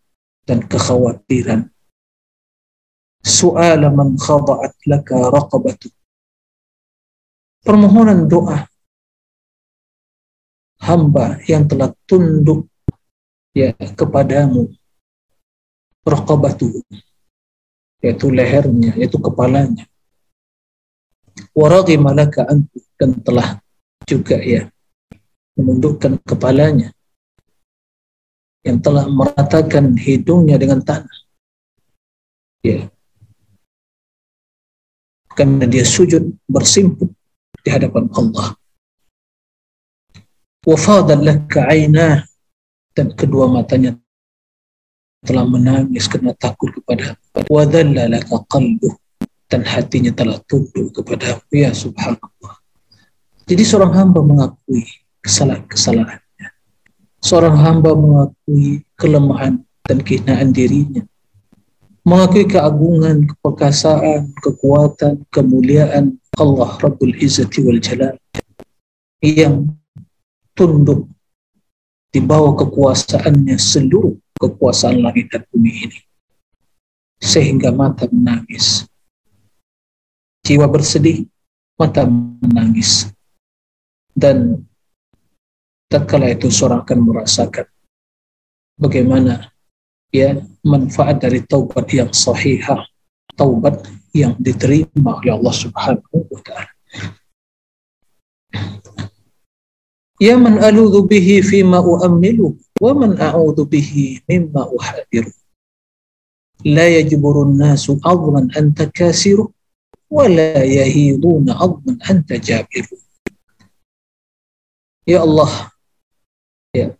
dan kekhawatiran. Su'ala man khada'at laka raqabatu. Permohonan doa hamba yang telah tunduk ya kepadamu raqabatu yaitu lehernya, yaitu kepalanya. Waraghima laka antu dan telah juga ya. Menundukkan kepalanya. Yang telah meratakan hidungnya dengan tanah. Ya. Karena dia sujud bersimpuh di hadapan Allah. Dan kedua matanya telah menangis karena takut kepada wadalla laka dan hatinya telah tunduk kepada ya subhanallah jadi seorang hamba mengakui kesalahan-kesalahannya. Seorang hamba mengakui kelemahan dan kehinaan dirinya. Mengakui keagungan, keperkasaan, kekuatan, kemuliaan Allah Rabbul Izzati wal Jalal yang tunduk di bawah kekuasaannya seluruh kekuasaan langit dan bumi ini. Sehingga mata menangis. Jiwa bersedih, mata menangis dan tatkala itu seorang akan merasakan bagaimana ya manfaat dari taubat yang sahihah taubat yang diterima oleh Allah Subhanahu wa taala. Ya man aludhu bihi fima uammilu wa man a'udhu bihi mimma uhadiru la yajburun nasu adman anta kasiru wa la yahiduna adman anta jabiru Ya Allah, ya,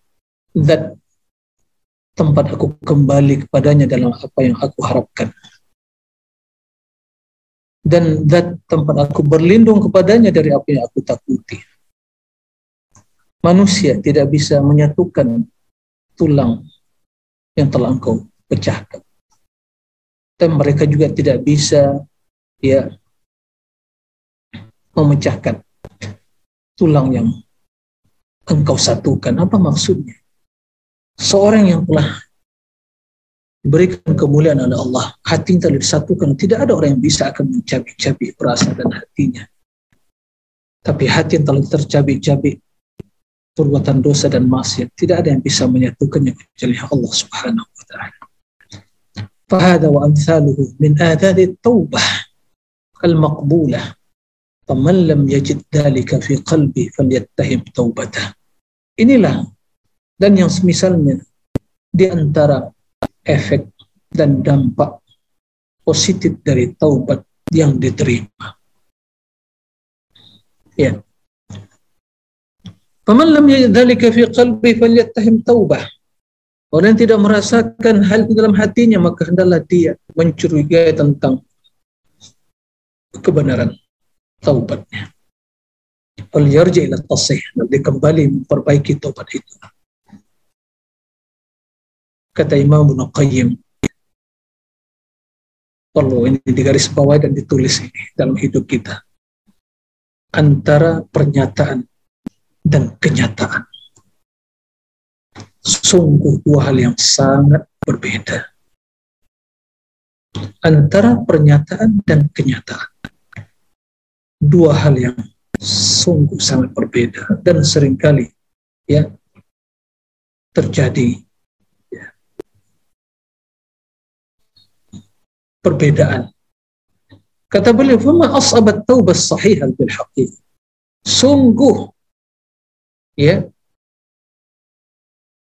zat tempat aku kembali kepadanya dalam apa yang aku harapkan. Dan zat tempat aku berlindung kepadanya dari apa yang aku takuti. Manusia tidak bisa menyatukan tulang yang telah engkau pecahkan. Dan mereka juga tidak bisa ya memecahkan tulang yang engkau satukan. Apa maksudnya? Seorang yang telah diberikan kemuliaan oleh Allah, hatinya telah disatukan. Tidak ada orang yang bisa akan mencabik-cabik perasaan dan hatinya. Tapi hati yang telah tercabik-cabik perbuatan dosa dan maksiat, tidak ada yang bisa menyatukannya kecuali Allah Subhanahu wa taala. Fahada wa amsaluhu min adadi at-taubah al-maqbulah Faman lam yajid dhalika fi qalbi falyattahib taubatah. Inilah dan yang semisalnya di antara efek dan dampak positif dari taubat yang diterima. Ya. Faman lam yajid dalika fi qalbi falyattahim taubah. Orang yang tidak merasakan hal di dalam hatinya, maka hendaklah dia mencurigai tentang kebenaran taubatnya. Wal yarji tasih, kembali memperbaiki taubat itu. Kata Imam Ibnu Qayyim, perlu ini digaris bawah dan ditulis ini dalam hidup kita. Antara pernyataan dan kenyataan. Sungguh dua hal yang sangat berbeda. Antara pernyataan dan kenyataan. Dua hal yang sungguh sangat berbeda dan sering kali ya terjadi ya, perbedaan. Kata beliau, "Fama asabat taubah sahihah bil haqiqah." Sungguh ya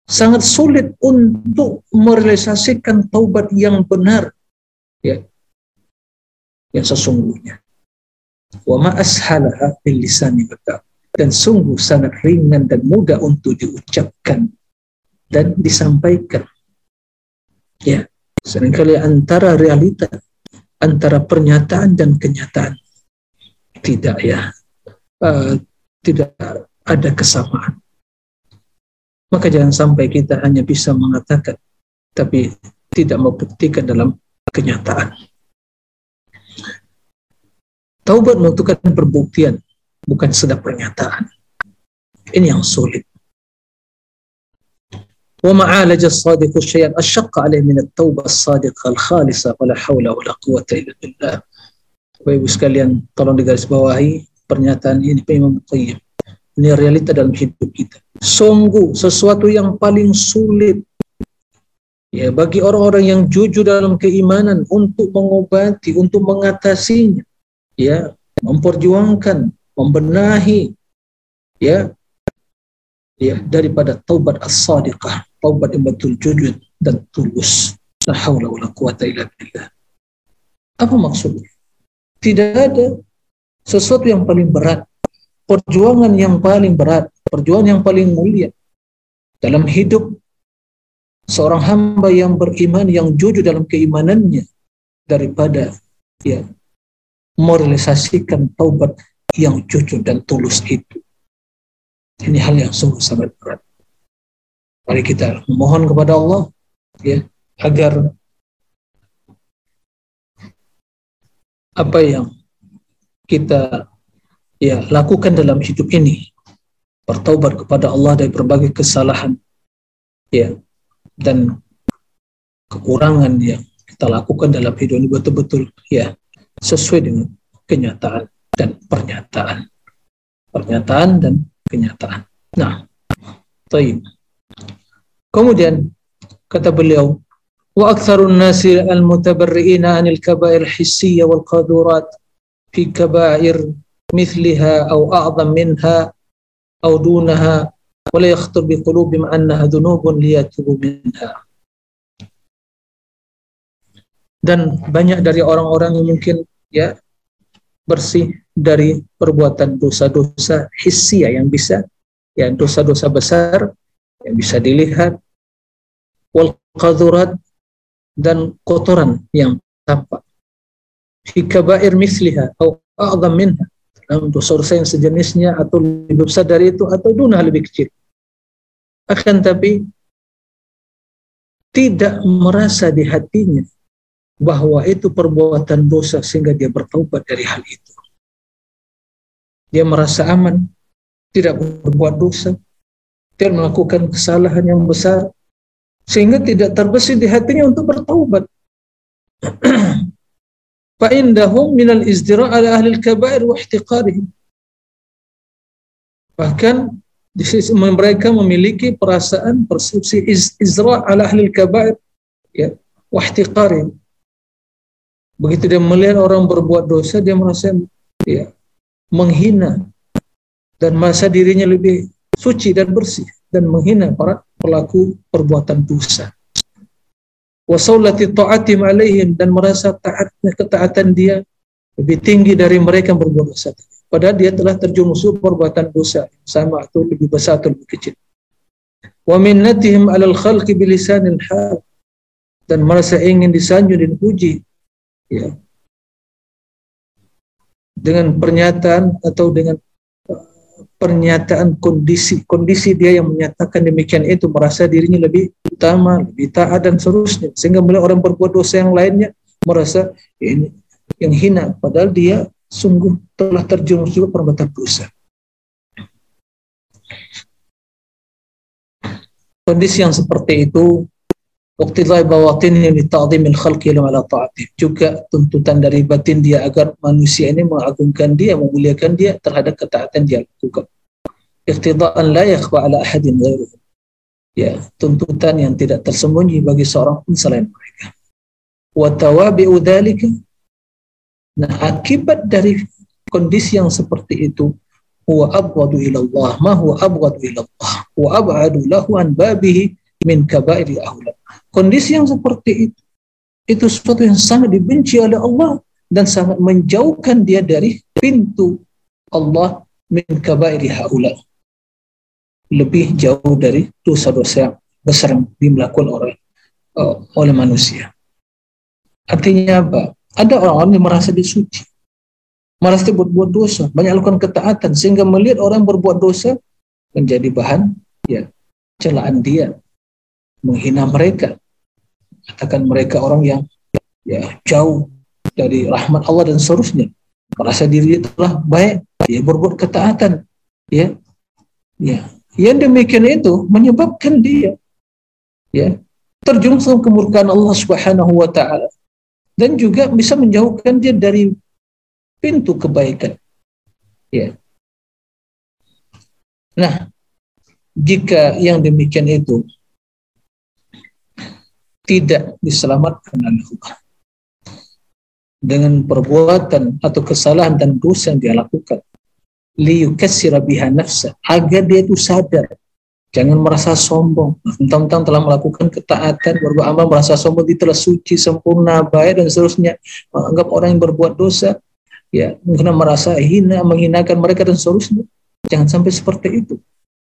sangat sulit untuk merealisasikan taubat yang benar ya yang sesungguhnya wa ma ashalaha bil lisani dan sungguh sangat ringan dan mudah untuk diucapkan dan disampaikan. Ya sering kali antara realita antara pernyataan dan kenyataan. Tidak ya. Uh, tidak ada kesamaan. Maka jangan sampai kita hanya bisa mengatakan, tapi tidak membuktikan dalam kenyataan. Taubat membutuhkan perbuktian, bukan sedap pernyataan. Ini yang sulit. ومعالج الصادق الشيء أشق عليه من التوبة الصادقة الخالصة ولا حول ولا قوة إلا بالله Bapak Ibu sekalian, tolong digarisbawahi pernyataan ini Pak Imam Qayyim. Ini realita dalam hidup kita. Sungguh sesuatu yang paling sulit ya bagi orang-orang yang jujur dalam keimanan untuk mengobati, untuk mengatasinya, ya, memperjuangkan, membenahi, ya, ya daripada taubat as-sadiqah, taubat yang betul jujur dan tulus. La. Apa maksudnya? Tidak ada sesuatu yang paling berat perjuangan yang paling berat, perjuangan yang paling mulia dalam hidup seorang hamba yang beriman yang jujur dalam keimanannya daripada ya merealisasikan taubat yang jujur dan tulus itu. Ini hal yang sungguh sangat berat. Mari kita mohon kepada Allah ya agar apa yang kita ya lakukan dalam hidup ini bertaubat kepada Allah dari berbagai kesalahan ya dan kekurangan yang kita lakukan dalam hidup ini betul-betul ya sesuai dengan kenyataan dan pernyataan pernyataan dan kenyataan nah taib kemudian kata beliau wa aktsarun nasi al mutabarri'ina anil kaba'ir hissiyya wal qadurat fi kaba'ir مثلها أو أعظم منها أو دونها ولا يخطر بقلوبهم أنها ذنوب ليتوبوا منها dan banyak dari orang-orang yang mungkin ya bersih dari perbuatan dosa-dosa hissia yang bisa ya dosa-dosa besar yang bisa dilihat. Wal qadurat dan kotoran yang tampak. Fi kabair misliha atau a'zam minha. Untuk dosa yang sejenisnya atau lebih besar dari itu atau dunah lebih kecil. Akan tapi tidak merasa di hatinya bahwa itu perbuatan dosa sehingga dia bertobat dari hal itu. Dia merasa aman, tidak berbuat dosa, dan melakukan kesalahan yang besar, sehingga tidak terbesit di hatinya untuk bertaubat. <clears throat> Fa'indahum minal izdira' ala ahli kabair wa ihtiqarihim. Bahkan mereka memiliki perasaan persepsi izra' ala ahli kabair ya, wa ihtiqarihim begitu dia melihat orang berbuat dosa dia merasa ya menghina dan merasa dirinya lebih suci dan bersih dan menghina para pelaku perbuatan dosa wasaulati ta'atim alaihim dan merasa taatnya ketaatan dia lebih tinggi dari mereka yang berbuat dosa. Padahal dia telah terjerumus perbuatan dosa sama atau lebih besar atau lebih kecil. Wa minnatihim alal khalqi bilisanil hal dan merasa ingin disanjung dan puji ya. Dengan pernyataan atau dengan uh, pernyataan kondisi kondisi dia yang menyatakan demikian itu merasa dirinya lebih utama, lebih taat dan seterusnya. Sehingga melihat orang berbuat dosa yang lainnya merasa ini yang hina. Padahal dia sungguh telah terjerumus juga perbuatan dosa. Kondisi yang seperti itu Waktidai bawatin yang dita'zimil khalqi ala ta'atih. Juga tuntutan dari batin dia agar manusia ini mengagungkan dia, memuliakan dia terhadap ketaatan dia lakukan. Iktidaan la yakhfa ala ahadin ghairuh. Ya, tuntutan yang tidak tersembunyi bagi seorang pun selain mereka. Wa tawabi'u dhalika. Nah, akibat dari kondisi yang seperti itu huwa abghadu ila Allah ma huwa abghadu ila Allah wa ab'adu lahu an babihi min kabairi ahla Kondisi yang seperti itu, itu sesuatu yang sangat dibenci oleh Allah dan sangat menjauhkan dia dari pintu Allah min kabairi haula. Lebih jauh dari dosa-dosa yang besar yang dimelakukan oleh uh, oleh manusia. Artinya apa? Ada orang-orang yang merasa disuci. Merasa berbuat dosa, banyak lakukan ketaatan sehingga melihat orang berbuat dosa menjadi bahan ya celaan dia, menghina mereka, katakan mereka orang yang ya jauh dari rahmat Allah dan seterusnya. Merasa diri telah baik dia berbuat ketaatan ya. Ya yang demikian itu menyebabkan dia ya dalam kemurkaan Allah Subhanahu wa taala dan juga bisa menjauhkan dia dari pintu kebaikan ya. Nah jika yang demikian itu tidak diselamatkan oleh Allah. Dengan perbuatan atau kesalahan dan dosa yang dia lakukan. Nafsa. Agar dia itu sadar. Jangan merasa sombong. Tentang-tentang telah melakukan ketaatan berbuat amal merasa sombong dia telah suci sempurna baik dan seterusnya. Menganggap orang yang berbuat dosa ya mungkin merasa hina menghinakan mereka dan seterusnya. Jangan sampai seperti itu.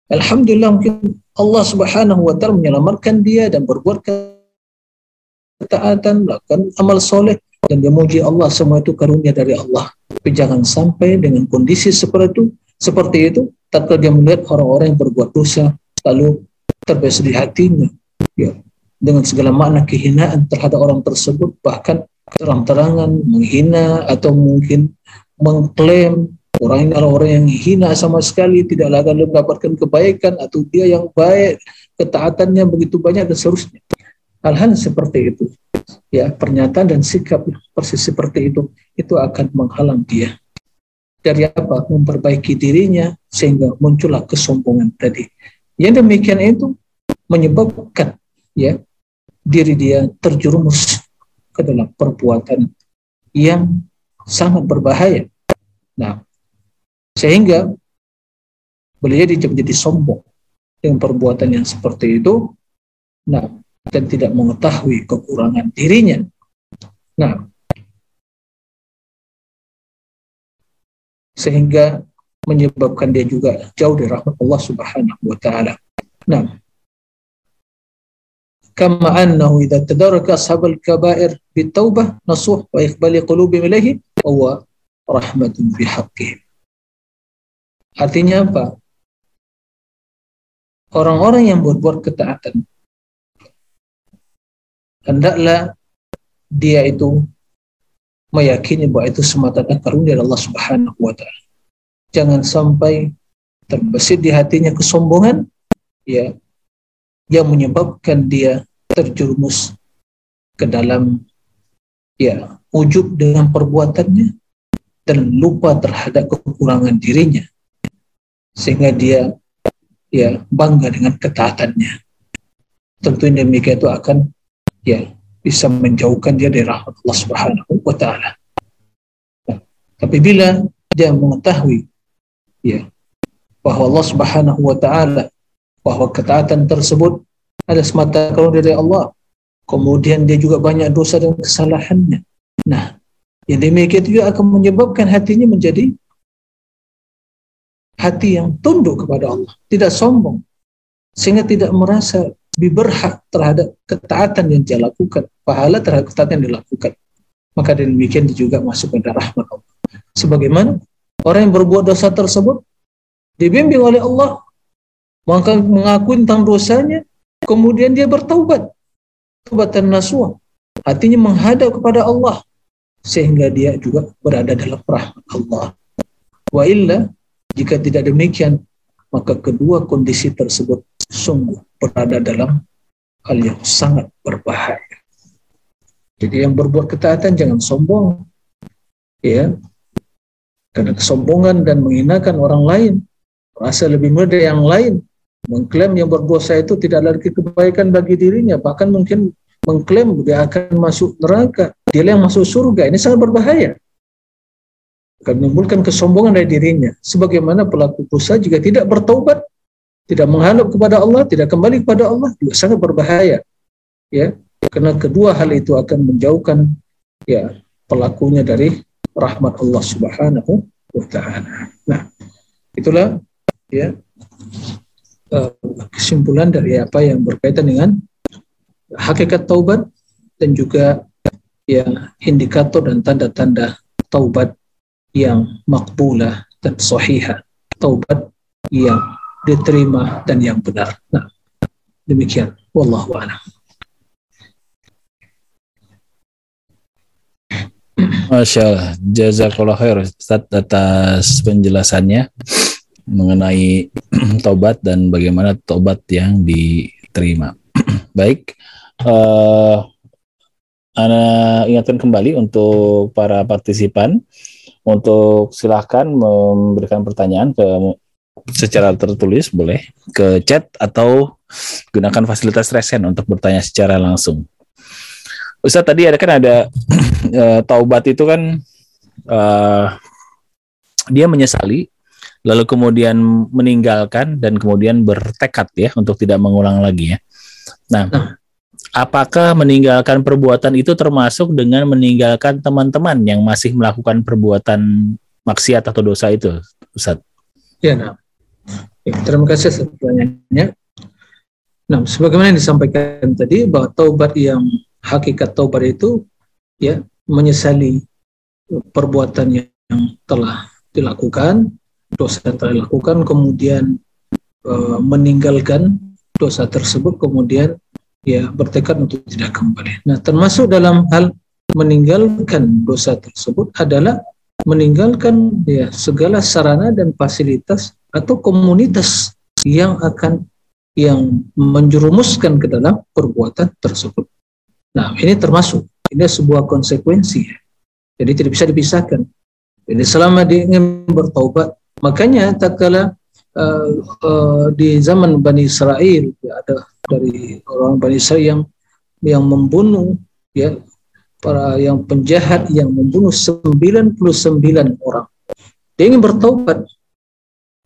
Alhamdulillah mungkin Allah subhanahu wa ta'ala menyelamatkan dia dan berbuat ketaatan, melakukan amal soleh, dan dia muji Allah semua itu karunia dari Allah. Tapi jangan sampai dengan kondisi seperti itu, seperti itu, tatkala dia melihat orang-orang yang berbuat dosa, lalu terbiasa di hatinya, ya, dengan segala makna kehinaan terhadap orang tersebut, bahkan terang-terangan menghina atau mungkin mengklaim orang ini adalah orang yang hina sama sekali, tidak akan mendapatkan kebaikan atau dia yang baik, ketaatannya begitu banyak dan seterusnya hal-hal seperti itu ya pernyataan dan sikap persis seperti itu itu akan menghalang dia. Dari apa? Memperbaiki dirinya sehingga muncullah kesombongan tadi. Yang demikian itu menyebabkan ya diri dia terjerumus ke dalam perbuatan yang sangat berbahaya. Nah sehingga beliau menjadi sombong dengan perbuatan yang seperti itu. Nah dan tidak mengetahui kekurangan dirinya. Nah, sehingga menyebabkan dia juga jauh dari rahmat Allah Subhanahu wa taala. Nah, kama annahu idza tadaraka ashabal kaba'ir bitawbah nasuh wa iqbali qulubihim ilaihi wa rahmatun bi haqqihim. Artinya apa? Orang-orang yang berbuat ketaatan hendaklah dia itu meyakini bahwa itu semata karunia dari Allah Subhanahu wa taala. Jangan sampai terbesit di hatinya kesombongan ya yang menyebabkan dia terjerumus ke dalam ya ujub dengan perbuatannya dan lupa terhadap kekurangan dirinya sehingga dia ya bangga dengan ketaatannya tentu demikian itu akan ya bisa menjauhkan dia dari rahmat Allah Subhanahu wa taala. Nah, tapi bila dia mengetahui ya bahwa Allah Subhanahu wa taala bahwa ketaatan tersebut ada semata karunia dari Allah, kemudian dia juga banyak dosa dan kesalahannya. Nah, yang demikian itu akan menyebabkan hatinya menjadi hati yang tunduk kepada Allah, tidak sombong, sehingga tidak merasa lebih berhak terhadap ketaatan yang dia lakukan, pahala terhadap ketaatan yang dilakukan. Maka demikian juga masuk pada rahmat Allah. Sebagaimana orang yang berbuat dosa tersebut dibimbing oleh Allah maka mengakui tentang dosanya kemudian dia bertaubat taubatan nasuha hatinya menghadap kepada Allah sehingga dia juga berada dalam rahmat Allah wa illa jika tidak demikian maka kedua kondisi tersebut sungguh berada dalam hal yang sangat berbahaya. Jadi yang berbuat ketaatan jangan sombong ya. Karena kesombongan dan menghinakan orang lain merasa lebih dari yang lain mengklaim yang berdosa itu tidak lagi kebaikan bagi dirinya. Bahkan mungkin mengklaim dia akan masuk neraka dia yang masuk surga. Ini sangat berbahaya. Akan menimbulkan kesombongan dari dirinya. Sebagaimana pelaku dosa jika tidak bertaubat tidak menghadap kepada Allah tidak kembali kepada Allah juga sangat berbahaya ya karena kedua hal itu akan menjauhkan ya pelakunya dari rahmat Allah Subhanahu wa taala. Nah, itulah ya uh, kesimpulan dari apa yang berkaitan dengan hakikat taubat dan juga ya indikator dan tanda-tanda taubat yang makbulah dan sahihah, taubat yang diterima dan yang benar. Nah, demikian wallahu a'lam. Masya Allah, jazakallah khair Ustaz atas penjelasannya mengenai <clears throat> tobat dan bagaimana tobat yang diterima. <clears throat> Baik, uh, Ana ingatkan kembali untuk para partisipan untuk silahkan memberikan pertanyaan ke secara tertulis boleh ke chat atau gunakan fasilitas resen untuk bertanya secara langsung. Ustaz tadi ada kan ada uh, <clears throat> taubat itu kan uh, dia menyesali lalu kemudian meninggalkan dan kemudian bertekad ya untuk tidak mengulang lagi ya. Nah, apakah meninggalkan perbuatan itu termasuk dengan meninggalkan teman-teman yang masih melakukan perbuatan maksiat atau dosa itu, Ustaz? Ya, nah. Ya, terima kasih pertanyaannya. Nah, sebagaimana yang disampaikan tadi bahwa taubat yang hakikat taubat itu ya menyesali perbuatan yang telah dilakukan, dosa yang telah dilakukan, kemudian e, meninggalkan dosa tersebut, kemudian ya bertekad untuk tidak kembali. Nah, termasuk dalam hal meninggalkan dosa tersebut adalah meninggalkan ya segala sarana dan fasilitas atau komunitas yang akan yang menjerumuskan ke dalam perbuatan tersebut. Nah, ini termasuk ini sebuah konsekuensi. Jadi tidak bisa dipisahkan. Jadi selama dia ingin bertaubat, makanya tak kala uh, uh, di zaman Bani Israel ya, ada dari orang Bani Israel yang yang membunuh ya para yang penjahat yang membunuh 99 orang. Dia ingin bertaubat,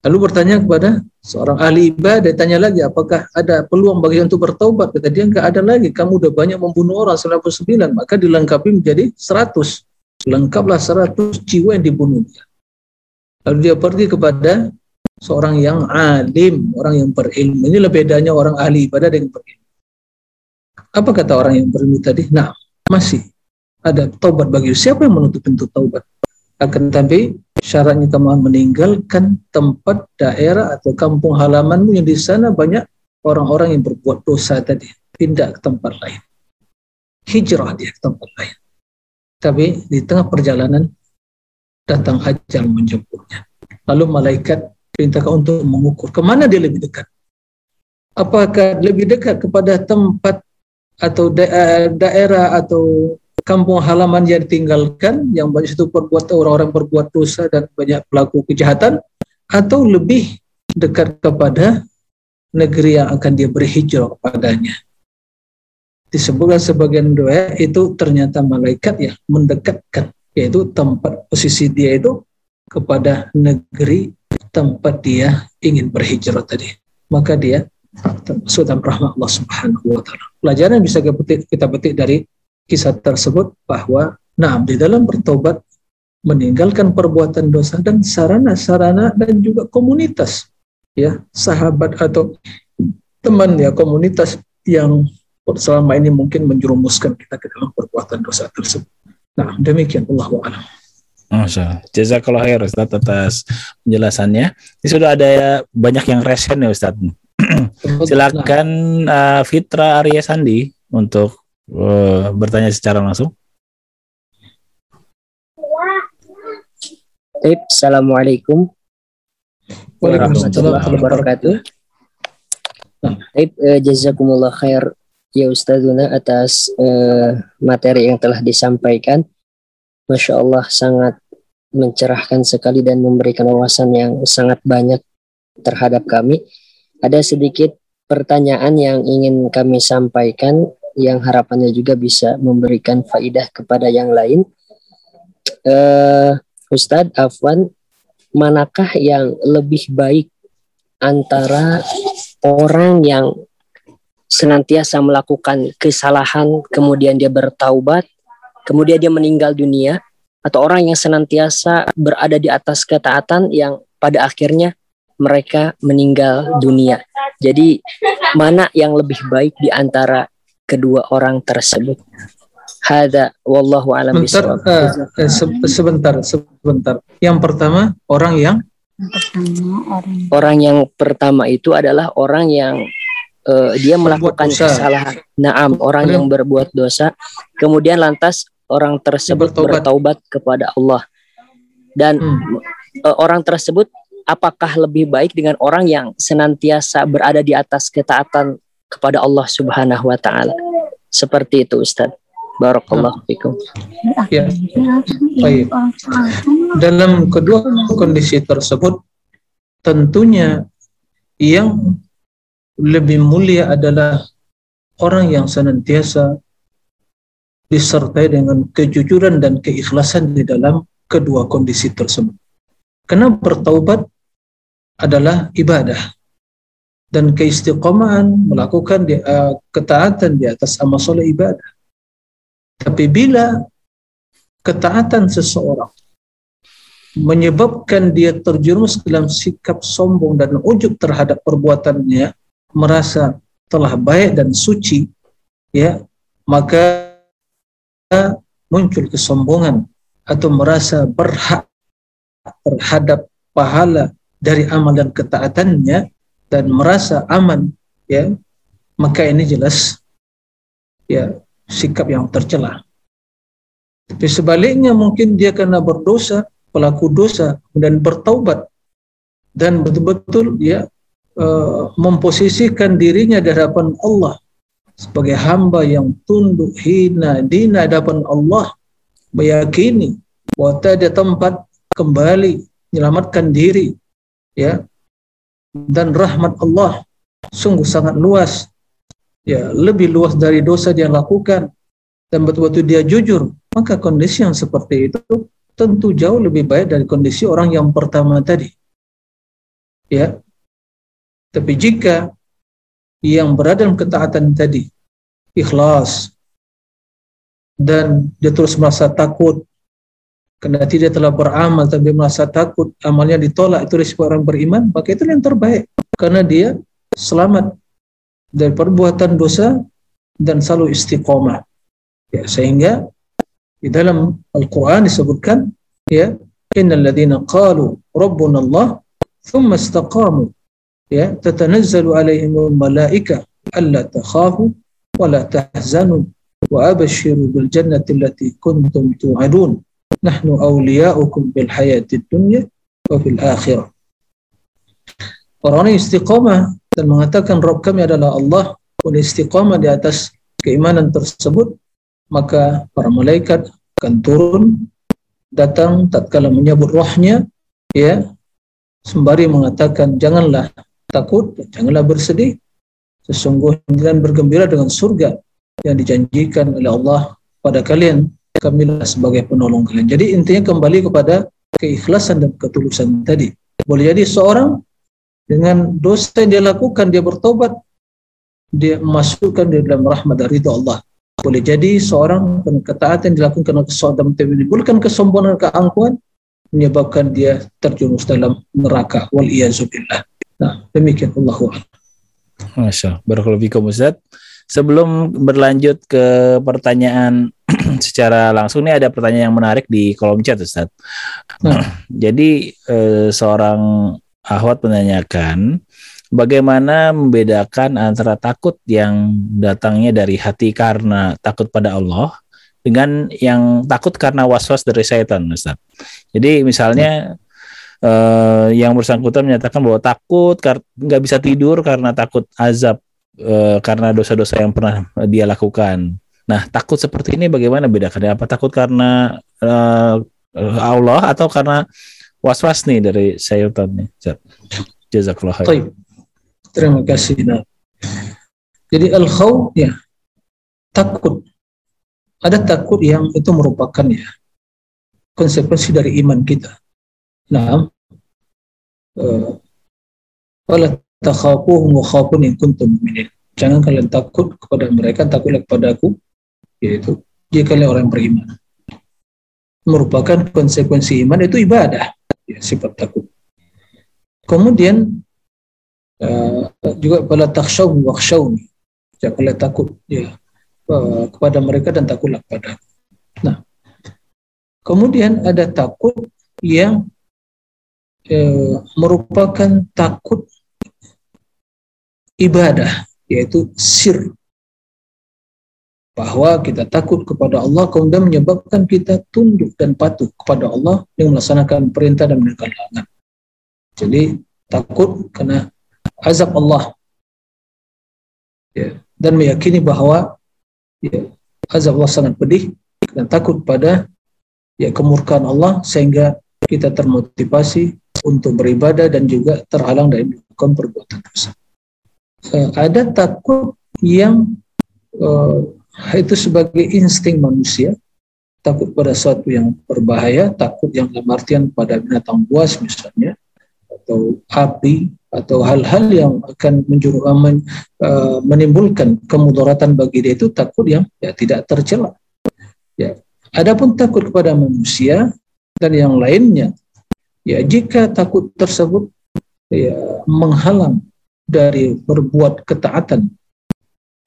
Lalu bertanya kepada seorang ahli ibadah, tanya lagi apakah ada peluang bagi untuk bertaubat? Kata dia enggak ada lagi, kamu udah banyak membunuh orang 99, maka dilengkapi menjadi 100. Lengkaplah 100 jiwa yang dibunuh dia. Lalu dia pergi kepada seorang yang alim, orang yang berilmu. Ini lebih bedanya orang ahli ibadah dengan berilmu. Apa kata orang yang berilmu tadi? Nah, masih ada taubat bagi siapa yang menutup pintu taubat? Akan tetapi syaratnya kamu meninggalkan tempat daerah atau kampung halamanmu yang di sana banyak orang-orang yang berbuat dosa tadi. Pindah ke tempat lain. Hijrah dia ke tempat lain. Tapi di tengah perjalanan datang ajal menjemputnya. Lalu malaikat perintahkan untuk mengukur ke mana dia lebih dekat. Apakah lebih dekat kepada tempat atau daerah atau kampung halaman yang ditinggalkan yang banyak itu berbuat orang-orang berbuat dosa dan banyak pelaku kejahatan atau lebih dekat kepada negeri yang akan dia berhijrah kepadanya disebutkan sebagian doa itu ternyata malaikat yang mendekatkan yaitu tempat posisi dia itu kepada negeri tempat dia ingin berhijrah tadi maka dia termasuk dalam rahmat Allah Subhanahu wa taala. Pelajaran bisa kita petik dari kisah tersebut bahwa nah di dalam bertobat meninggalkan perbuatan dosa dan sarana-sarana dan juga komunitas ya sahabat atau teman ya komunitas yang selama ini mungkin menjerumuskan kita ke dalam perbuatan dosa tersebut. Nah, demikian Allah a'lam. Masya Allah. Jazakallah khair Ustaz atas penjelasannya. Ini sudah ada ya banyak yang resen ya <clears throat> Ustaz. Silakan uh, Fitra Arya Sandi untuk uh, bertanya secara langsung. Baik, Assalamualaikum warahmatullahi Waalaikumsalam. wabarakatuh. Baik, eh, jazakumullah khair ya Ustazuna atas eh, materi yang telah disampaikan. Masya Allah sangat mencerahkan sekali dan memberikan wawasan yang sangat banyak terhadap kami. Ada sedikit pertanyaan yang ingin kami sampaikan yang harapannya juga bisa memberikan faidah kepada yang lain. Eh, Ustadz Afwan, manakah yang lebih baik antara orang yang senantiasa melakukan kesalahan, kemudian dia bertaubat, kemudian dia meninggal dunia, atau orang yang senantiasa berada di atas ketaatan yang pada akhirnya mereka meninggal dunia. Jadi mana yang lebih baik di antara kedua orang tersebut? Hada wallahu alam Sebentar, bisawab. eh, eh, se- sebentar, sebentar. Yang pertama orang yang Orang yang pertama itu adalah orang yang eh, dia melakukan dosa. kesalahan. Naam, orang yang berbuat dosa, kemudian lantas orang tersebut bertaubat. bertaubat kepada Allah. Dan Hmm. eh, orang tersebut apakah lebih baik dengan orang yang senantiasa berada di atas ketaatan kepada Allah Subhanahu wa taala? Seperti itu, Ustaz. Barakallahu fikum. ya. Baik. Dalam kedua kondisi tersebut tentunya yang lebih mulia adalah orang yang senantiasa disertai dengan kejujuran dan keikhlasan di dalam kedua kondisi tersebut. Karena bertaubat adalah ibadah dan keistiqomahan melakukan di, uh, ketaatan di atas amal soleh ibadah. Tapi bila ketaatan seseorang menyebabkan dia terjerumus dalam sikap sombong dan ujub terhadap perbuatannya, merasa telah baik dan suci, ya, maka muncul kesombongan atau merasa berhak terhadap pahala dari amal dan ketaatannya dan merasa aman, ya, maka ini jelas ya sikap yang tercela. Tapi sebaliknya mungkin dia karena berdosa, pelaku dosa dan bertaubat dan betul-betul dia uh, memposisikan dirinya di hadapan Allah sebagai hamba yang tunduk hina di hadapan Allah meyakini bahwa ada tempat kembali menyelamatkan diri ya dan rahmat Allah sungguh sangat luas. Ya lebih luas dari dosa dia lakukan. Dan betul-betul dia jujur maka kondisi yang seperti itu tentu jauh lebih baik dari kondisi orang yang pertama tadi. Ya. Tapi jika yang berada dalam ketaatan tadi ikhlas dan dia terus merasa takut karena tidak telah beramal tapi merasa takut amalnya ditolak itu risiko orang beriman maka itu yang terbaik. Karena dia selamat dari perbuatan dosa dan selalu istiqomah. Ya sehingga di dalam Al-Qur'an disebutkan ya innal ladzina qalu rabbuna Allah thumma istaqamu. Ya tatanazzalu alaihimul malaika alla takhafu wa la tahzanu wa abashiru bil jannati allati kuntum tu'adun nahnu awliya'ukum bil hayatid dunya wa fil akhirah. Orang yang istiqamah dan mengatakan Rabb kami adalah Allah pun istiqamah di atas keimanan tersebut maka para malaikat akan turun datang tatkala menyebut rohnya ya sembari mengatakan janganlah takut janganlah bersedih sesungguhnya dan bergembira dengan surga yang dijanjikan oleh Allah pada kalian kamilah sebagai penolong kalian. Jadi intinya kembali kepada keikhlasan dan ketulusan tadi. Boleh jadi seorang dengan dosa yang dia lakukan dia bertobat dia masukkan di dalam rahmat dari itu Allah. Boleh jadi seorang dengan ketaatan yang dilakukan karena kesombongan menimbulkan kesombongan keangkuhan menyebabkan dia terjerumus dalam neraka. Wal nah demikian Allah Masya Allah. Barakallahu Ustaz. Sebelum berlanjut ke pertanyaan <clears throat> secara langsung nih ada pertanyaan yang menarik di kolom chat Ustaz. Nah. <clears throat> Jadi eh, seorang ahwat menanyakan bagaimana membedakan antara takut yang datangnya dari hati karena takut pada Allah dengan yang takut karena was-was dari setan Ustaz. Jadi misalnya eh, yang bersangkutan menyatakan bahwa takut kar- nggak bisa tidur karena takut azab eh, karena dosa-dosa yang pernah dia lakukan. Nah, takut seperti ini bagaimana bedakannya? Apa takut karena eh, Allah atau karena was-was nih dari syaitan nih? Jazakallah khair. Terima kasih. Nah. Jadi al khawf ya takut. Ada takut yang itu merupakan ya konsekuensi dari iman kita. Nah, wala takhafuhum wa khafun in kuntum mu'minin. Jangan kalian takut kepada mereka, takutlah kepada aku, yaitu jika kalian orang beriman. Merupakan konsekuensi iman itu ibadah, ya, sifat takut. Kemudian eh, juga pada takshaw wakshauni. Jangan kalian takut ya eh, kepada mereka dan takutlah kepada. Nah, kemudian ada takut yang eh, merupakan takut ibadah yaitu sir bahwa kita takut kepada Allah kemudian menyebabkan kita tunduk dan patuh kepada Allah yang melaksanakan perintah dan meninggalkan larangan. Jadi takut karena azab Allah ya, dan meyakini bahwa ya, azab Allah sangat pedih dan takut pada ya kemurkaan Allah sehingga kita termotivasi untuk beribadah dan juga terhalang dari melakukan perbuatan dosa. Eh, ada takut yang eh, itu sebagai insting manusia, takut pada sesuatu yang berbahaya, takut yang dalam artian pada binatang buas misalnya, atau api, atau hal-hal yang akan menjuru, eh, men, eh, menimbulkan kemudaratan bagi dia itu takut yang ya, tidak tercela. Ya. Adapun takut kepada manusia dan yang lainnya, ya jika takut tersebut ya, menghalang dari berbuat ketaatan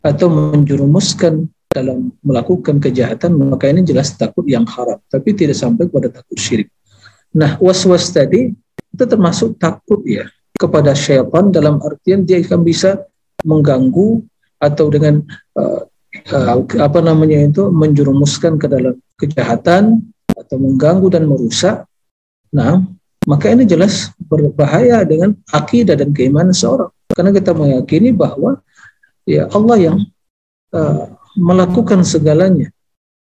atau menjerumuskan dalam melakukan kejahatan maka ini jelas takut yang haram tapi tidak sampai pada takut syirik. Nah was-was tadi itu termasuk takut ya kepada syaitan dalam artian dia akan bisa mengganggu atau dengan uh, uh, apa namanya itu menjerumuskan ke dalam kejahatan atau mengganggu dan merusak. Nah maka ini jelas berbahaya dengan akidah dan keimanan seorang. Karena kita meyakini bahwa ya Allah yang uh, melakukan segalanya.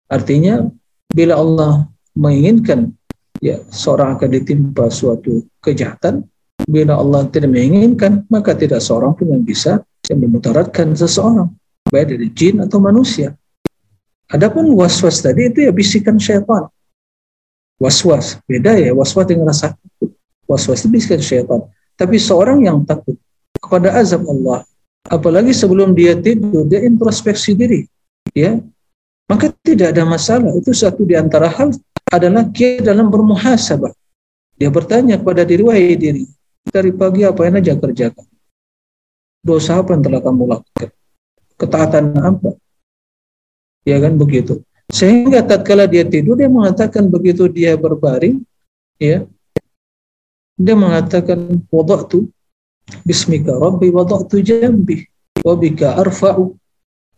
Artinya bila Allah menginginkan ya seorang akan ditimpa suatu kejahatan, bila Allah tidak menginginkan maka tidak seorang pun yang bisa yang memudaratkan seseorang, baik dari jin atau manusia. Adapun was-was tadi itu ya bisikan syaitan. Was-was, beda ya was-was dengan rasa takut. Was-was itu bisikan syaitan. Tapi seorang yang takut kepada azab Allah, apalagi sebelum dia tidur, dia introspeksi diri ya maka tidak ada masalah. Itu satu di antara hal adalah dia dalam bermuhasabah. Dia bertanya kepada diri wahai diri dari pagi apa yang aja kerjakan? Dosa apa yang telah kamu lakukan? Ketaatan apa? Ya kan begitu. Sehingga tatkala dia tidur dia mengatakan begitu dia berbaring ya dia mengatakan wada'tu bismika rabbi wada'tu jambi wa bika arfa'u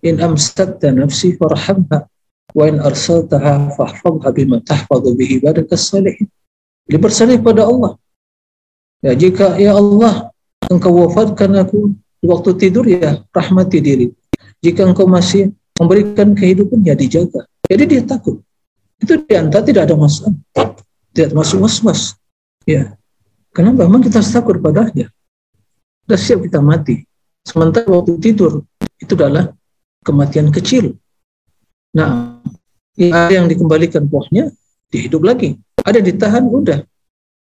in amsakta nafsi farhamha wa in arsaltaha fahfadha bima tahfadhu bihi ibadaka salihin jadi bersalih pada Allah. Ya jika ya Allah engkau wafatkan aku di waktu tidur ya rahmati diri. Jika engkau masih memberikan kehidupan ya dijaga. Jadi dia takut. Itu di antara tidak ada masalah. Tidak masuk was-was. Ya. Kenapa? Memang kita takut padanya sudah siap kita mati. Sementara waktu tidur itu adalah kematian kecil. Nah, ada yang dikembalikan pohnya, dihidup lagi. Ada ditahan, udah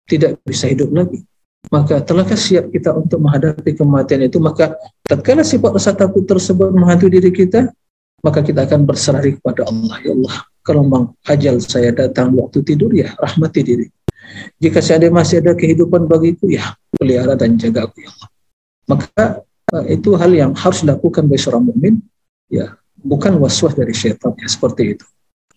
tidak bisa hidup lagi. Maka telahkah siap kita untuk menghadapi kematian itu? Maka tatkala sifat rasa takut tersebut menghantui diri kita, maka kita akan berserah kepada Allah. Ya Allah, kalau memang ajal saya datang waktu tidur, ya rahmati diri. Jika saya masih ada kehidupan bagiku, ya pelihara dan jaga aku ya Allah. Maka eh, itu hal yang harus dilakukan bagi seorang mukmin ya bukan waswas dari syaitan ya seperti itu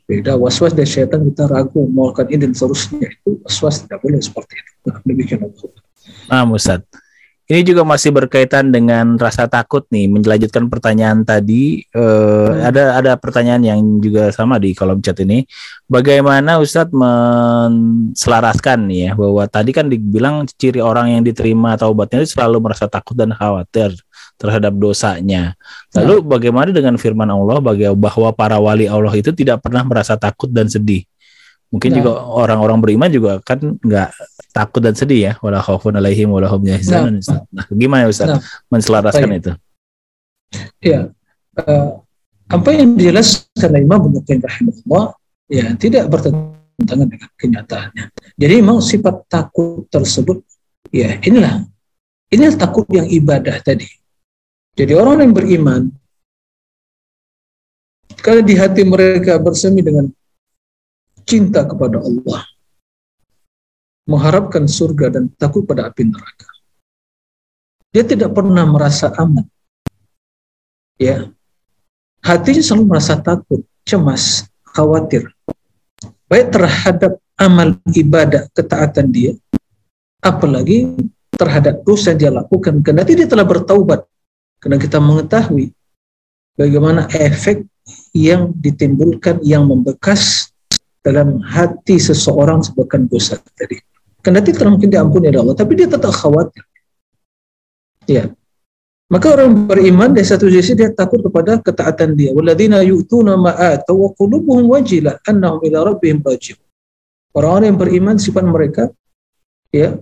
Beda was-was dari syaitan kita ragu melakukan ini dan seterusnya itu was-was tidak boleh seperti itu. Nah, demikian Allah. Nah, Ustaz. Ini juga masih berkaitan dengan rasa takut nih. Menjelanjutkan pertanyaan tadi, eh, ada ada pertanyaan yang juga sama di kolom chat ini. Bagaimana Ustadz menselaraskan nih ya bahwa tadi kan dibilang ciri orang yang diterima taubatnya itu selalu merasa takut dan khawatir terhadap dosanya. Lalu bagaimana dengan firman Allah bahwa para wali Allah itu tidak pernah merasa takut dan sedih? Mungkin Nah. juga orang-orang beriman juga kan nggak takut dan sedih ya, wala khaufun alaihim wala hum yahzanun. Ustaz. Nah, gimana Ustaz Nah. menselaraskan Baik. itu? Ya, eh, apa yang dijelaskan oleh Imam Ibnu rahimahullah ya tidak bertentangan dengan kenyataannya. Jadi memang sifat takut tersebut ya inilah inilah takut yang ibadah tadi. Jadi orang yang beriman kalau di hati mereka bersemi dengan cinta kepada Allah, mengharapkan surga dan takut pada api neraka. Dia tidak pernah merasa aman ya hatinya selalu merasa takut, cemas, khawatir. Baik terhadap amal ibadah ketaatan dia, apalagi terhadap dosa yang dia lakukan. Karena dia telah bertaubat. Karena kita mengetahui bagaimana efek yang ditimbulkan, yang membekas dalam hati seseorang sebabkan dosa tadi. Telah mungkin diampuni oleh Allah, tapi dia tetap khawatir. Ya, maka orang beriman dari satu sisi dia takut kepada ketaatan dia. Walladzina yu'tuna ma atau wa qulubuhum wajilah annahum ila rabbihim raji'un. Orang-orang yang beriman sifat mereka ya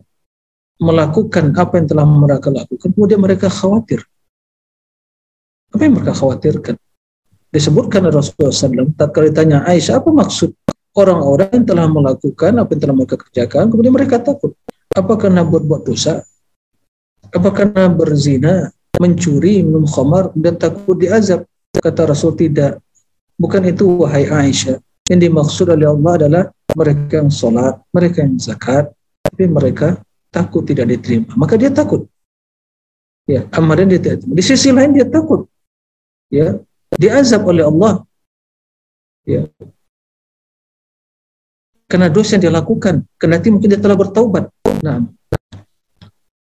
melakukan apa yang telah mereka lakukan kemudian mereka khawatir. Apa yang mereka khawatirkan? Disebutkan Rasulullah SAW tatkala ditanya Aisyah apa maksud orang-orang yang telah melakukan apa yang telah mereka kerjakan kemudian mereka takut. Apa karena berbuat dosa? Apa karena berzina? mencuri, minum khamar, dan takut diazab. Kata Rasul tidak. Bukan itu wahai Aisyah. Yang dimaksud oleh Allah adalah mereka yang sholat, mereka yang zakat, tapi mereka takut tidak diterima. Maka dia takut. Ya, amalan dia tidak. Di sisi lain dia takut. Ya, diazab oleh Allah. Ya. Karena dosa yang dia lakukan. Karena mungkin dia telah bertaubat. Nah,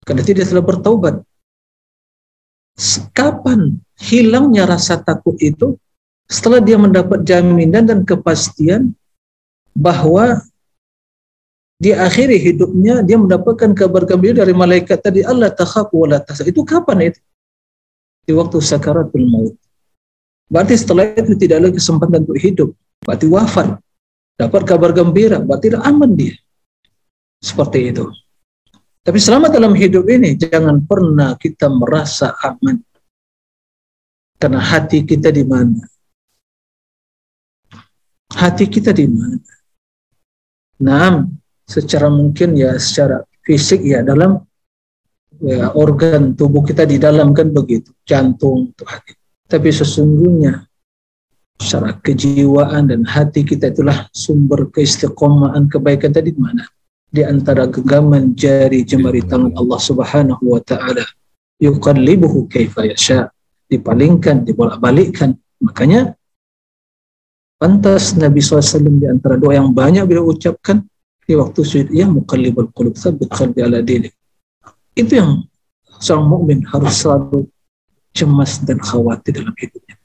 karena dia telah bertaubat kapan hilangnya rasa takut itu setelah dia mendapat jaminan dan kepastian bahwa di akhir hidupnya dia mendapatkan kabar gembira dari malaikat tadi Allah takhafu wa la. Itu kapan itu? Di waktu sakaratul maut. Berarti setelah itu tidak ada kesempatan untuk hidup. Berarti wafat. Dapat kabar gembira, berarti aman dia. Seperti itu. Tapi selama dalam hidup ini jangan pernah kita merasa aman. Karena hati kita di mana? Hati kita di mana? Nah, secara mungkin ya secara fisik ya dalam ya, organ tubuh kita di dalam kan begitu, jantung, hati. Tapi sesungguhnya secara kejiwaan dan hati kita itulah sumber keistiqomahan kebaikan tadi di mana? di antara genggaman jari jemari tangan Allah Subhanahu wa taala. Yuqallibuhu kaifa yasha. Dipalingkan dibolak-balikkan. Makanya pantas Nabi SAW di antara doa yang banyak beliau ucapkan di waktu sujud ya muqallibal qulub tsabbit qalbi ala dinik. Itu yang seorang mukmin harus selalu cemas dan khawatir dalam hidupnya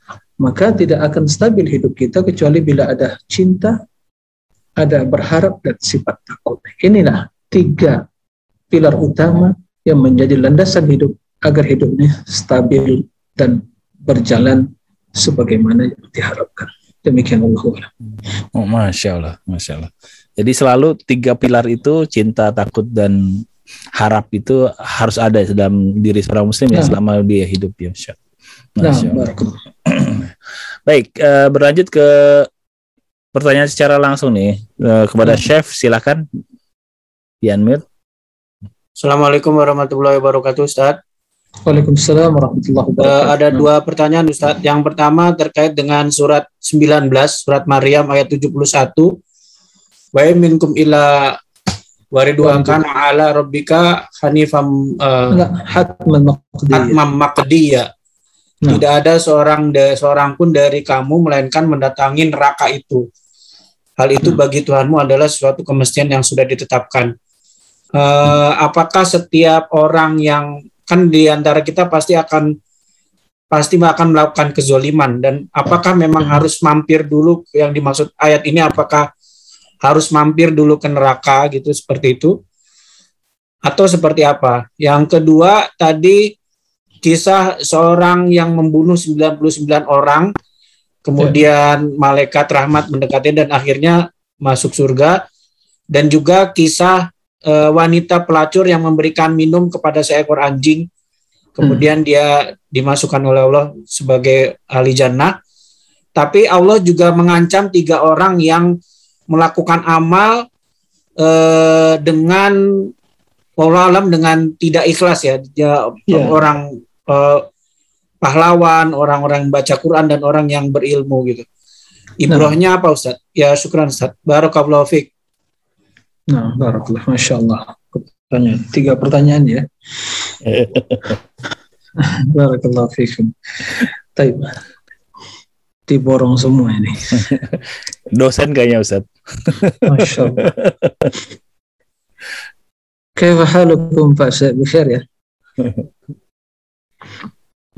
maka tidak akan stabil hidup kita kecuali bila ada cinta ada berharap dan sifat takut. Inilah tiga pilar utama yang menjadi landasan hidup agar hidupnya stabil dan berjalan sebagaimana yang diharapkan. Demikian Allah. Oh, Masya Allah, Masya Allah. Jadi selalu tiga pilar itu cinta, takut, dan harap itu harus ada dalam diri seorang muslim ya Nah. selama dia hidup ya. Masya Nah. <clears throat> Baik, eh, berlanjut ke pertanyaan secara langsung nih eh, kepada Hmm. chef silakan di unmute. Assalamualaikum warahmatullahi wabarakatuh Ustaz. Waalaikumsalam warahmatullahi Eh, wabarakatuh. ada dua pertanyaan Ustaz. Yang pertama terkait dengan surat 19, surat Maryam ayat 71. Wa in minkum ila waridwakan ala rabbika hanifam Enggak, hatman maqdiya. Nah. Tidak ada seorang de, seorang pun dari kamu melainkan mendatangi neraka itu. hal itu bagi Tuhanmu adalah suatu kemestian yang sudah ditetapkan. Eh, apakah setiap orang yang kan di antara kita pasti akan pasti akan melakukan kezoliman dan apakah memang harus mampir dulu yang dimaksud ayat ini apakah harus mampir dulu ke neraka gitu seperti itu. Atau seperti apa? Yang kedua tadi kisah seorang yang membunuh 99 orang kemudian malaikat rahmat mendekati dan akhirnya masuk surga. Dan juga kisah eh, wanita pelacur yang memberikan minum kepada seekor anjing. Kemudian dia dimasukkan oleh Allah sebagai ahli jannah. Tapi Allah juga mengancam tiga orang yang melakukan amal eh, dengan Allah alam dengan tidak ikhlas ya, Ya. orang eh, pahlawan orang-orang yang baca Quran dan orang yang berilmu gitu ibrohnya apa Ustaz? Ya syukran Ustaz. Barakallahu fiik. Nah, barakallah, masya Allah. Pertanyaan. Tiga pertanyaan ya. <laughs> Barakallah fikum. Taib. Diborong semua ini. <laughs> Dosen kayaknya Ustaz. Masya Allah. Kaifa halukum Pak Syed Bikhair ya?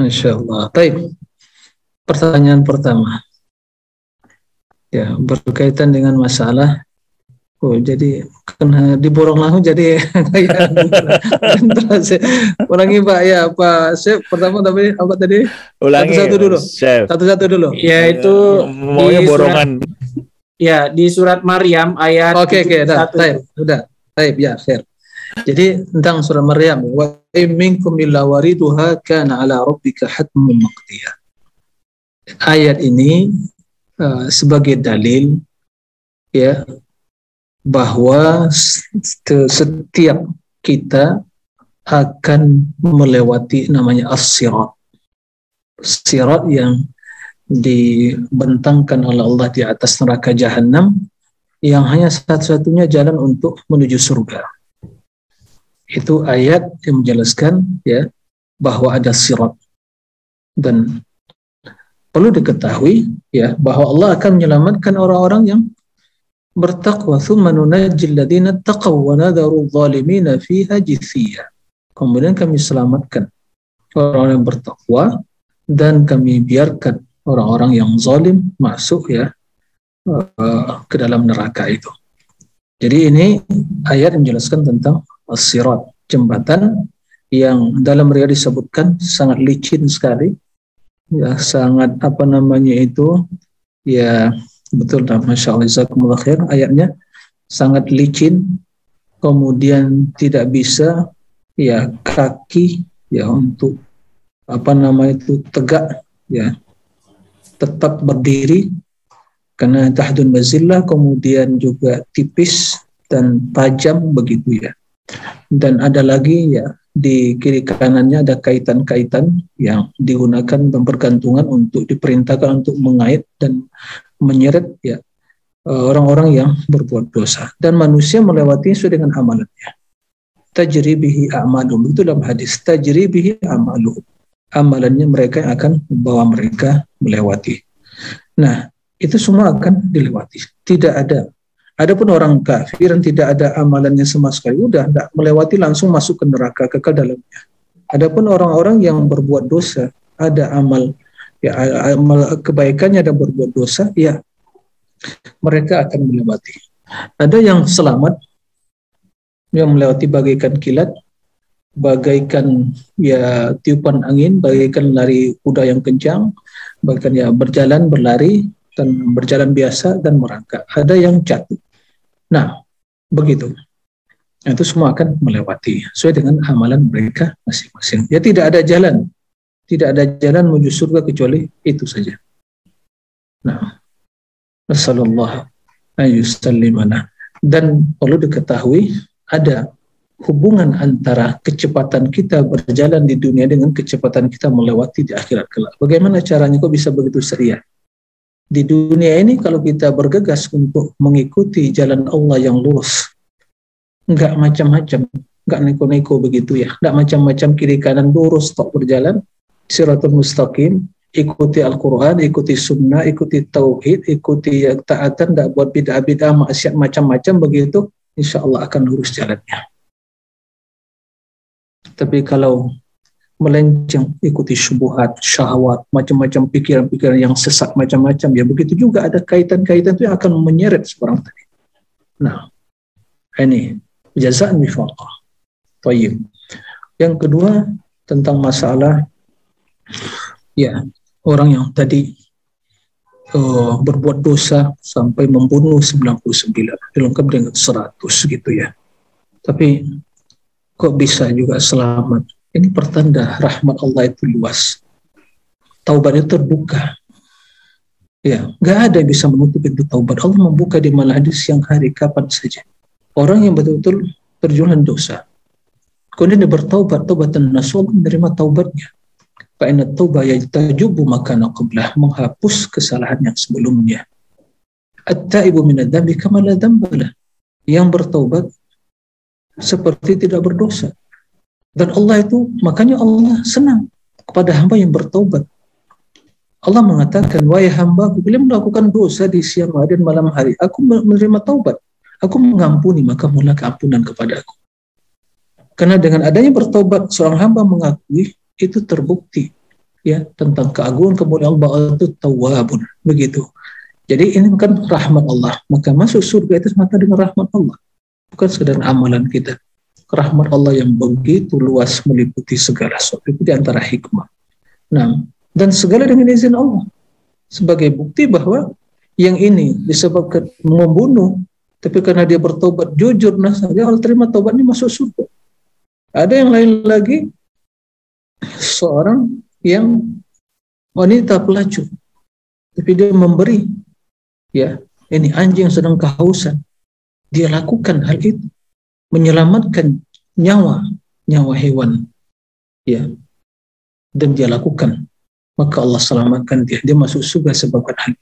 Masya Allah. Taib. Pertanyaan pertama. Ya, berkaitan dengan masalah Oh, jadi kena diborong langsung jadi <laughs> kayak ulangi Pak ya Pak Syed pertama tapi apa tadi Ulangi. Satu-satu dulu. Chef. satu-satu dulu Yaitu Maunya di borongan. Ya di surat Maryam ayat Oke oke, dah, 71. taib, sudah, taib ya, fair. Jadi tentang surah Maryam, wa in minkum illa wariduha kana ala rabbika hatmun maqdiya. Ayat ini uh, sebagai dalil ya bahwa setiap kita akan melewati namanya as-sirat. Sirat yang dibentangkan oleh Allah di atas neraka jahanam yang hanya satu-satunya jalan untuk menuju surga. Itu ayat yang menjelaskan ya bahwa ada sirat dan perlu diketahui ya bahwa Allah akan menyelamatkan orang-orang yang bertakwa nunajjil ladzina taqaw wa nadharu adh-dhalimina fiha jithiya. Kemudian kami selamatkan orang-orang yang bertakwa dan kami biarkan orang-orang yang zalim masuk ya eh, ke dalam neraka itu. Jadi ini ayat menjelaskan tentang as-sirat, jembatan yang dalam riwayat disebutkan sangat licin sekali, ya sangat apa namanya itu, ya betul lah, masya Allah, ayatnya sangat licin, kemudian tidak bisa ya kaki ya untuk apa nama itu tegak ya tetap berdiri karena tahdun bazillah kemudian juga tipis dan tajam begitu ya. Dan ada lagi ya di kiri kanannya ada kaitan-kaitan yang digunakan bergantungan untuk diperintahkan untuk mengait dan menyeret ya eh, orang-orang yang berbuat dosa. Dan manusia melewati sesuai dengan amalannya. Tajri bihi a'malum. Itu dalam hadis. Tajri bihi a'malum amalannya mereka yang akan membawa mereka melewati nah itu semua akan dilewati tidak ada Adapun orang kafir yang tidak ada amalannya sama sekali, udah tidak melewati langsung masuk ke neraka kekal dalamnya. Adapun orang-orang yang berbuat dosa, ada amal ya amal kebaikannya ada berbuat dosa, ya mereka akan melewati. Ada yang selamat yang melewati bagaikan kilat, bagaikan ya tiupan angin, bagaikan lari kuda yang kencang, bagaikan ya berjalan berlari dan berjalan biasa dan merangkak. Ada yang jatuh. Nah, begitu. Nah, itu semua akan melewati sesuai dengan amalan mereka masing-masing. Ya tidak ada jalan, tidak ada jalan menuju surga kecuali itu saja. Nah, Rasulullah ayusallimana. Dan perlu diketahui ada hubungan antara kecepatan kita berjalan di dunia dengan kecepatan kita melewati di akhirat kelak. Bagaimana caranya kok bisa begitu ceria? Di dunia ini kalau kita bergegas untuk mengikuti jalan Allah yang lurus, nggak macam-macam, nggak neko-neko begitu ya, nggak macam-macam kiri kanan lurus tok berjalan, siratul mustaqim, ikuti Al-Quran, ikuti Sunnah, ikuti Tauhid, ikuti taatan, tidak buat bid'ah-bid'ah, maksiat macam-macam begitu, insya Allah akan lurus jalannya. Tapi kalau melenceng, ikuti syubuhat, syahwat, macam-macam pikiran-pikiran yang sesat macam-macam, ya begitu juga ada kaitan-kaitan itu yang akan menyeret seorang tadi. Nah, ini jazaan mifaqah. Tayyib. Yang kedua tentang masalah ya orang yang tadi uh, berbuat dosa sampai membunuh 99 dilengkap dengan 100 gitu ya tapi kok bisa juga selamat? Ini pertanda rahmat Allah itu luas. Taubatnya terbuka. Ya nggak ada yang bisa menutup pintu taubat. Allah membuka di malam hadis yang hari kapan saja. Orang yang betul-betul berjualan dosa kemudian dia bertaubat taubatan nasuh menerima taubatnya. Fa'inna tauba yajtajubu makana qablah menghapus kesalahan yang sebelumnya. At-taibu minadzambi kama la dambalah. Yang bertaubat seperti tidak berdosa. Dan Allah itu, makanya Allah senang kepada hamba yang bertaubat. Allah mengatakan, wahai hamba, aku bila melakukan dosa di siang hari dan malam hari, aku menerima taubat. Aku mengampuni, maka mulai keampunan kepada aku. Karena dengan adanya bertobat, seorang hamba mengakui itu terbukti ya tentang keagungan kemuliaan Allah itu tawabun begitu. Jadi ini kan rahmat Allah. Maka masuk surga itu semata dengan rahmat Allah. Bukan sekedar amalan kita. Rahmat Allah yang begitu luas meliputi segala sesuatu. Itu di antara hikmah. Nah, dan segala dengan izin Allah. Sebagai bukti bahwa yang ini disebabkan membunuh, tapi karena dia bertobat jujur, nah dia kalau terima tobatnya masuk surga. Ada yang lain lagi, seorang yang wanita pelacur tapi dia memberi ya ini anjing sedang kehausan dia lakukan hal itu menyelamatkan nyawa nyawa hewan ya dan dia lakukan maka Allah selamatkan dia dia masuk surga sebabkan hal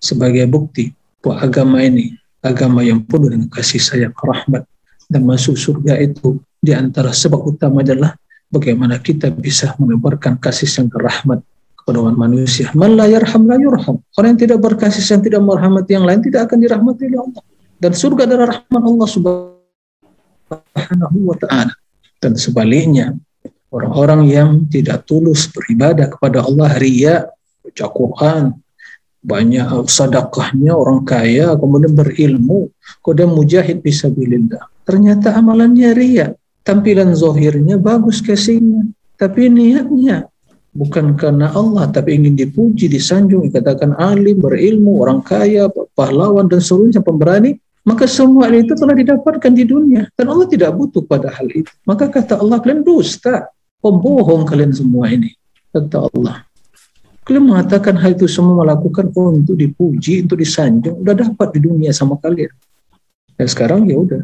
sebagai bukti bahwa agama ini agama yang penuh dengan kasih sayang rahmat dan masuk surga itu di antara sebab utama adalah bagaimana kita bisa menebarkan kasih sayang rahmat kepada manusia. Man la yarham la yurham. Orang yang tidak berkasih sayang tidak merahmati yang lain tidak akan dirahmati oleh Allah. Dan surga adalah rahmat Allah subhanahu wa ta'ala. Dan sebaliknya, orang-orang yang tidak tulus beribadah kepada Allah ria, baca Quran, banyak sadakahnya orang kaya, kemudian berilmu, kemudian mujahid bisa bilillah. Ternyata amalannya ria tampilan zohirnya bagus kasihnya, tapi niatnya bukan karena Allah, tapi ingin dipuji, disanjung, dikatakan alim, berilmu, orang kaya, pahlawan, dan seluruhnya pemberani, maka semua itu telah didapatkan di dunia. Dan Allah tidak butuh pada hal itu. Maka kata Allah, kalian dusta, pembohong kalian semua ini. Kata Allah. Kalian mengatakan hal itu semua melakukan untuk dipuji, untuk disanjung, udah dapat di dunia sama kalian. Dan sekarang ya udah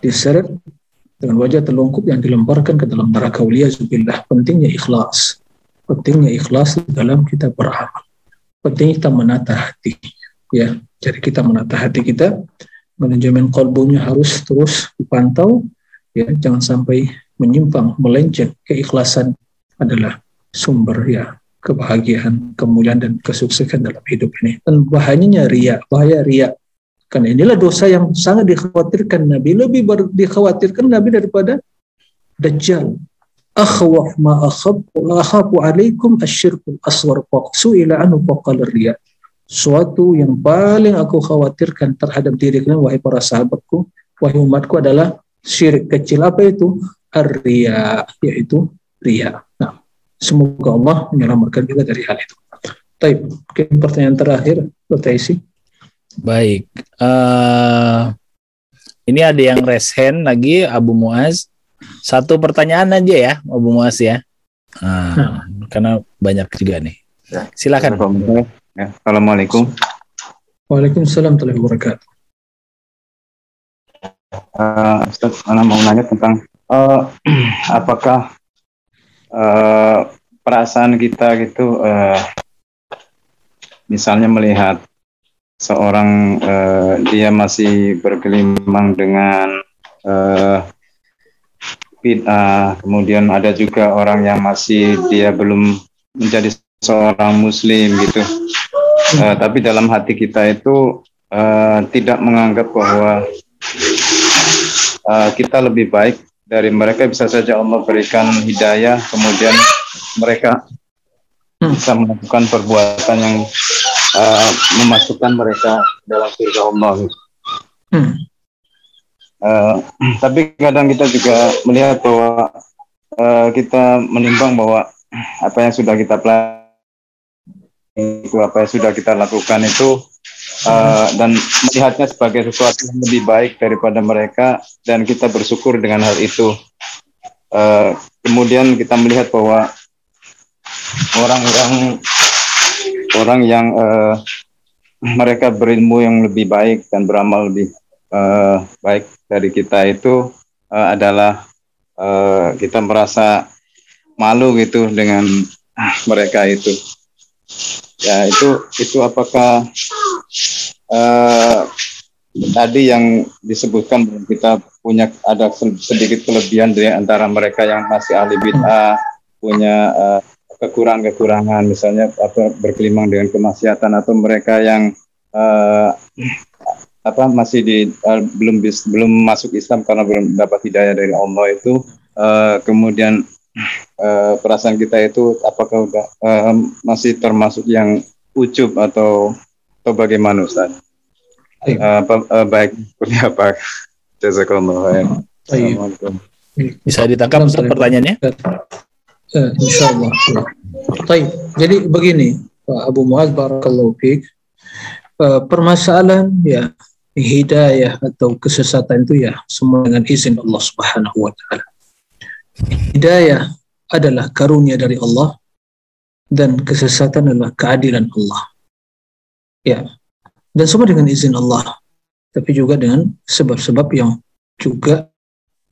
diseret dengan wajah telungkup yang dilemparkan ke dalam neraka zubillah pentingnya ikhlas pentingnya ikhlas dalam kita beramal pentingnya kita menata hati ya jadi kita menata hati kita manajemen kolbunya harus terus dipantau ya jangan sampai menyimpang melenceng keikhlasan adalah sumber ya kebahagiaan kemuliaan dan kesuksesan dalam hidup ini dan bahayanya ria bahaya ria karena inilah dosa yang sangat dikhawatirkan Nabi. Lebih dikhawatirkan Nabi daripada Dajjal. Akhwaf ma akhab akhafu alaikum asyirkul aswar faqsu ila anu faqal riya. Suatu yang paling aku khawatirkan terhadap diri kalian wahai para sahabatku, wahai umatku adalah syirik kecil apa itu? Ar-riya, yaitu riya. Nah, semoga Allah menyelamatkan kita dari hal itu. Baik, mungkin pertanyaan terakhir, Dr. Isi. Baik. Uh, ini ada yang raise hand lagi Abu Muaz. Satu pertanyaan aja ya Abu Muaz ya. Uh, hmm. Karena banyak juga nih. Ya. Silakan. Ya. Assalamualaikum. Waalaikumsalam warahmatullahi wabarakatuh. Uh, Ustaz, Ana mau nanya tentang uh, <clears throat> apakah uh, perasaan kita gitu uh, misalnya melihat seorang uh, dia masih bergelimang dengan uh, bid'ah, kemudian ada juga orang yang masih dia belum menjadi seorang muslim gitu. Uh, tapi dalam hati kita itu uh, tidak menganggap bahwa uh, kita lebih baik dari mereka bisa saja Allah berikan hidayah kemudian mereka bisa melakukan perbuatan yang uh, memasukkan mereka dalam surga Allah. Hmm. Uh, <clears throat> tapi kadang kita juga melihat bahwa uh, kita menimbang bahwa apa yang sudah kita pelajari itu apa yang sudah kita lakukan itu uh, dan melihatnya sebagai sesuatu yang lebih baik daripada mereka dan kita bersyukur dengan hal itu. Uh, kemudian kita melihat bahwa orang yang orang yang uh, mereka berilmu yang lebih baik dan beramal lebih uh, baik dari kita itu uh, adalah uh, kita merasa malu gitu dengan mereka itu ya itu itu apakah uh, tadi yang disebutkan kita punya ada sedikit kelebihan dari antara mereka yang masih ahli bid'ah punya uh, kekurangan-kekurangan misalnya apa berkelimang dengan kemaksiatan atau mereka yang uh, apa masih di uh, belum bis, belum masuk Islam karena belum dapat hidayah dari Allah itu uh, kemudian uh, perasaan kita itu apakah udah uh, masih termasuk yang ujub atau atau bagaimana Ustaz? Uh, apa, uh, baik seperti apa? <laughs> Jazakallah khair. Assalamualaikum. Bisa ditangkap Ustaz pertanyaannya? Uh, insya Allah. Baik. Jadi begini, Pak Abu Muaz Barakallahu Fik. Uh, permasalahan ya hidayah atau kesesatan itu ya semua dengan izin Allah Subhanahu wa taala. Hidayah adalah karunia dari Allah dan kesesatan adalah keadilan Allah. Ya. Dan semua dengan izin Allah. Tapi juga dengan sebab-sebab yang juga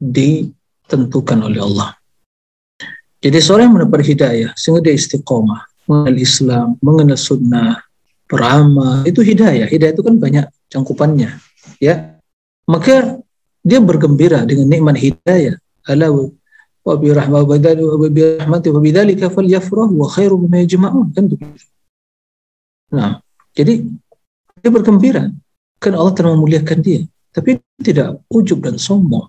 ditentukan oleh Allah. Jadi seorang yang mendapat hidayah sehingga dia istiqomah, mengenal Islam, mengenal sunnah, beramal, itu hidayah. Hidayah itu kan banyak cangkupannya, ya. Maka dia bergembira dengan nikmat hidayah. Ala kan begitu. Nah, jadi dia bergembira kan Allah telah memuliakan dia, tapi tidak ujub dan sombong.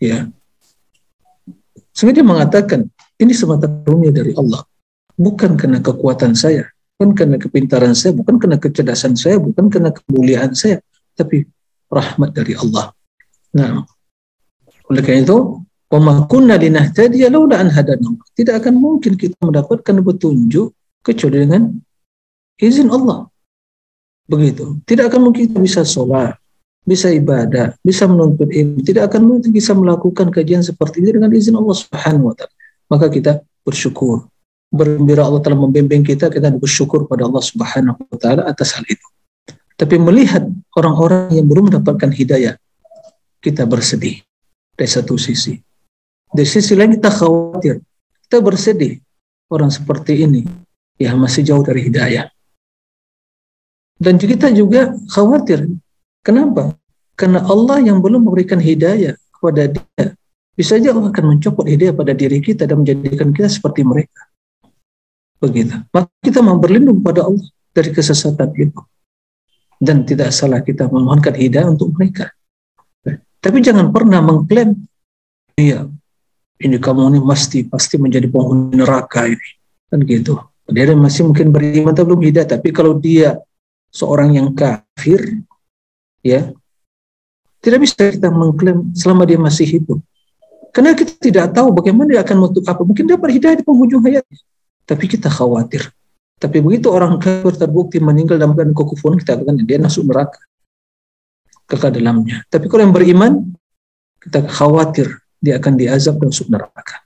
Ya. Sehingga dia mengatakan, ini semata karunia dari Allah. Bukan karena kekuatan saya, bukan karena kepintaran saya, bukan karena kecerdasan saya, bukan karena kemuliaan saya, tapi rahmat dari Allah. Nah, oleh karena itu, Laula an Tidak akan mungkin kita mendapatkan petunjuk kecuali dengan izin Allah. Begitu. Tidak akan mungkin kita bisa sholat, bisa ibadah, bisa menuntut ilmu. Tidak akan mungkin bisa melakukan kajian seperti ini dengan izin Allah Subhanahu wa taala. Maka kita bersyukur. Bergembira Allah telah membimbing kita, kita bersyukur pada Allah Subhanahu wa taala atas hal itu. Tapi melihat orang-orang yang belum mendapatkan hidayah, kita bersedih dari satu sisi. Di sisi lain kita khawatir, kita bersedih orang seperti ini ya masih jauh dari hidayah. Dan kita juga khawatir. Kenapa? Karena Allah yang belum memberikan hidayah kepada dia, bisa saja Allah akan mencopot hidayah pada diri kita dan menjadikan kita seperti mereka. Begitu. Maka kita mau berlindung pada Allah dari kesesatan itu. Dan tidak salah kita memohonkan hidayah untuk mereka. Tapi jangan pernah mengklaim, iya, ini kamu ini pasti pasti menjadi penghuni neraka ini. Kan gitu. Dia masih mungkin beriman tapi belum hidayah tapi kalau dia seorang yang kafir ya tidak bisa kita mengklaim selama dia masih hidup. Karena kita tidak tahu bagaimana dia akan menutup apa. Mungkin dia berhidayah di penghujung hayatnya tapi kita khawatir. Tapi begitu orang kafir terbukti meninggal dalam keadaan kekufuran kita akan dia masuk neraka. Kekal dalamnya. Tapi kalau yang beriman kita khawatir dia akan diazab dan masuk neraka.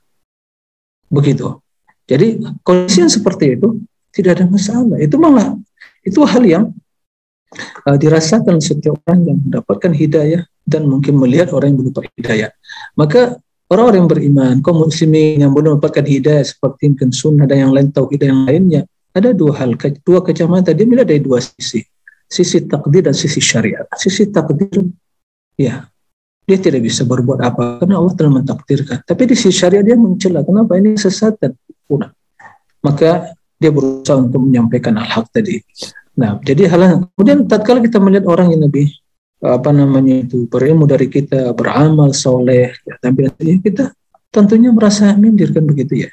Begitu. Jadi kondisi yang seperti itu tidak ada masalah. Itu malah itu hal yang uh, dirasakan setiap orang yang mendapatkan hidayah dan mungkin melihat orang yang belum hidayah. Maka orang-orang yang beriman, kaum muslimin yang belum mendapatkan hidayah seperti mungkin sunnah dan yang lain tauhid yang lainnya, ada dua hal, dua kacamata. Dia melihat dari dua sisi, sisi takdir dan sisi syariat. Sisi takdir, ya dia tidak bisa berbuat apa karena Allah telah mentakdirkan. Tapi di sisi syariat dia mencela. Kenapa ini sesat dan kurang? Maka dia berusaha untuk menyampaikan al-haq tadi. Nah, jadi hal yang kemudian tatkala kita melihat orang yang lebih apa namanya itu berilmu dari kita, beramal soleh, ya, tapi kita tentunya merasa minder kan begitu ya.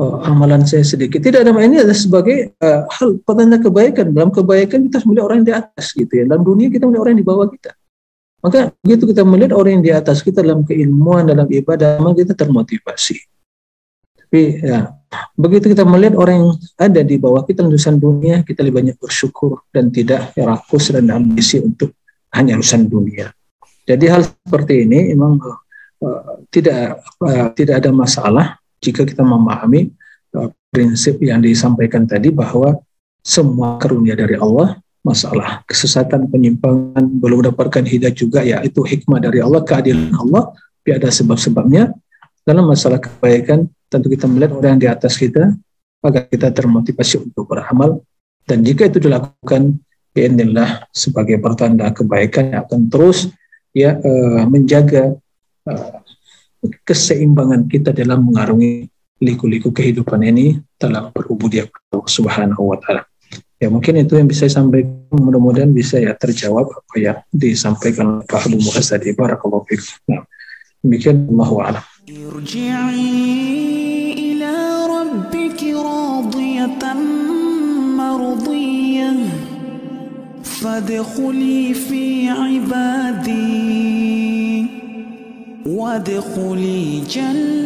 Oh, amalan saya sedikit. Tidak ada ini adalah sebagai uh, hal petanda kebaikan. Dalam kebaikan kita harus melihat orang yang di atas gitu ya. Dalam dunia kita melihat orang yang di bawah kita. Maka begitu kita melihat orang yang di atas kita dalam keilmuan, dalam ibadah, maka kita termotivasi. Tapi ya, begitu kita melihat orang yang ada di bawah kita urusan dunia, kita lebih banyak bersyukur dan tidak rakus dan ambisi untuk hanya urusan dunia. Jadi hal seperti ini memang uh, tidak uh, tidak ada masalah jika kita memahami uh, prinsip yang disampaikan tadi bahwa semua karunia dari Allah masalah kesesatan penyimpangan belum mendapatkan hidayah juga ya itu hikmah dari Allah keadilan Allah tapi ada sebab-sebabnya dalam masalah kebaikan tentu kita melihat orang yang di atas kita agar kita termotivasi untuk beramal dan jika itu dilakukan biidznillah sebagai pertanda kebaikan yang akan terus ya uh, menjaga uh, keseimbangan kita dalam mengarungi liku-liku kehidupan ini dalam berubudiyah Subhanahu wa taala. Ya mungkin itu yang bisa saya sampaikan. Mudah-mudahan bisa ya terjawab apa yang disampaikan Pak Abu Muhammad tadi. Barakallahu fikum. Nah, demikian Allah a'lam. فادخلي في عبادي وادخلي جنة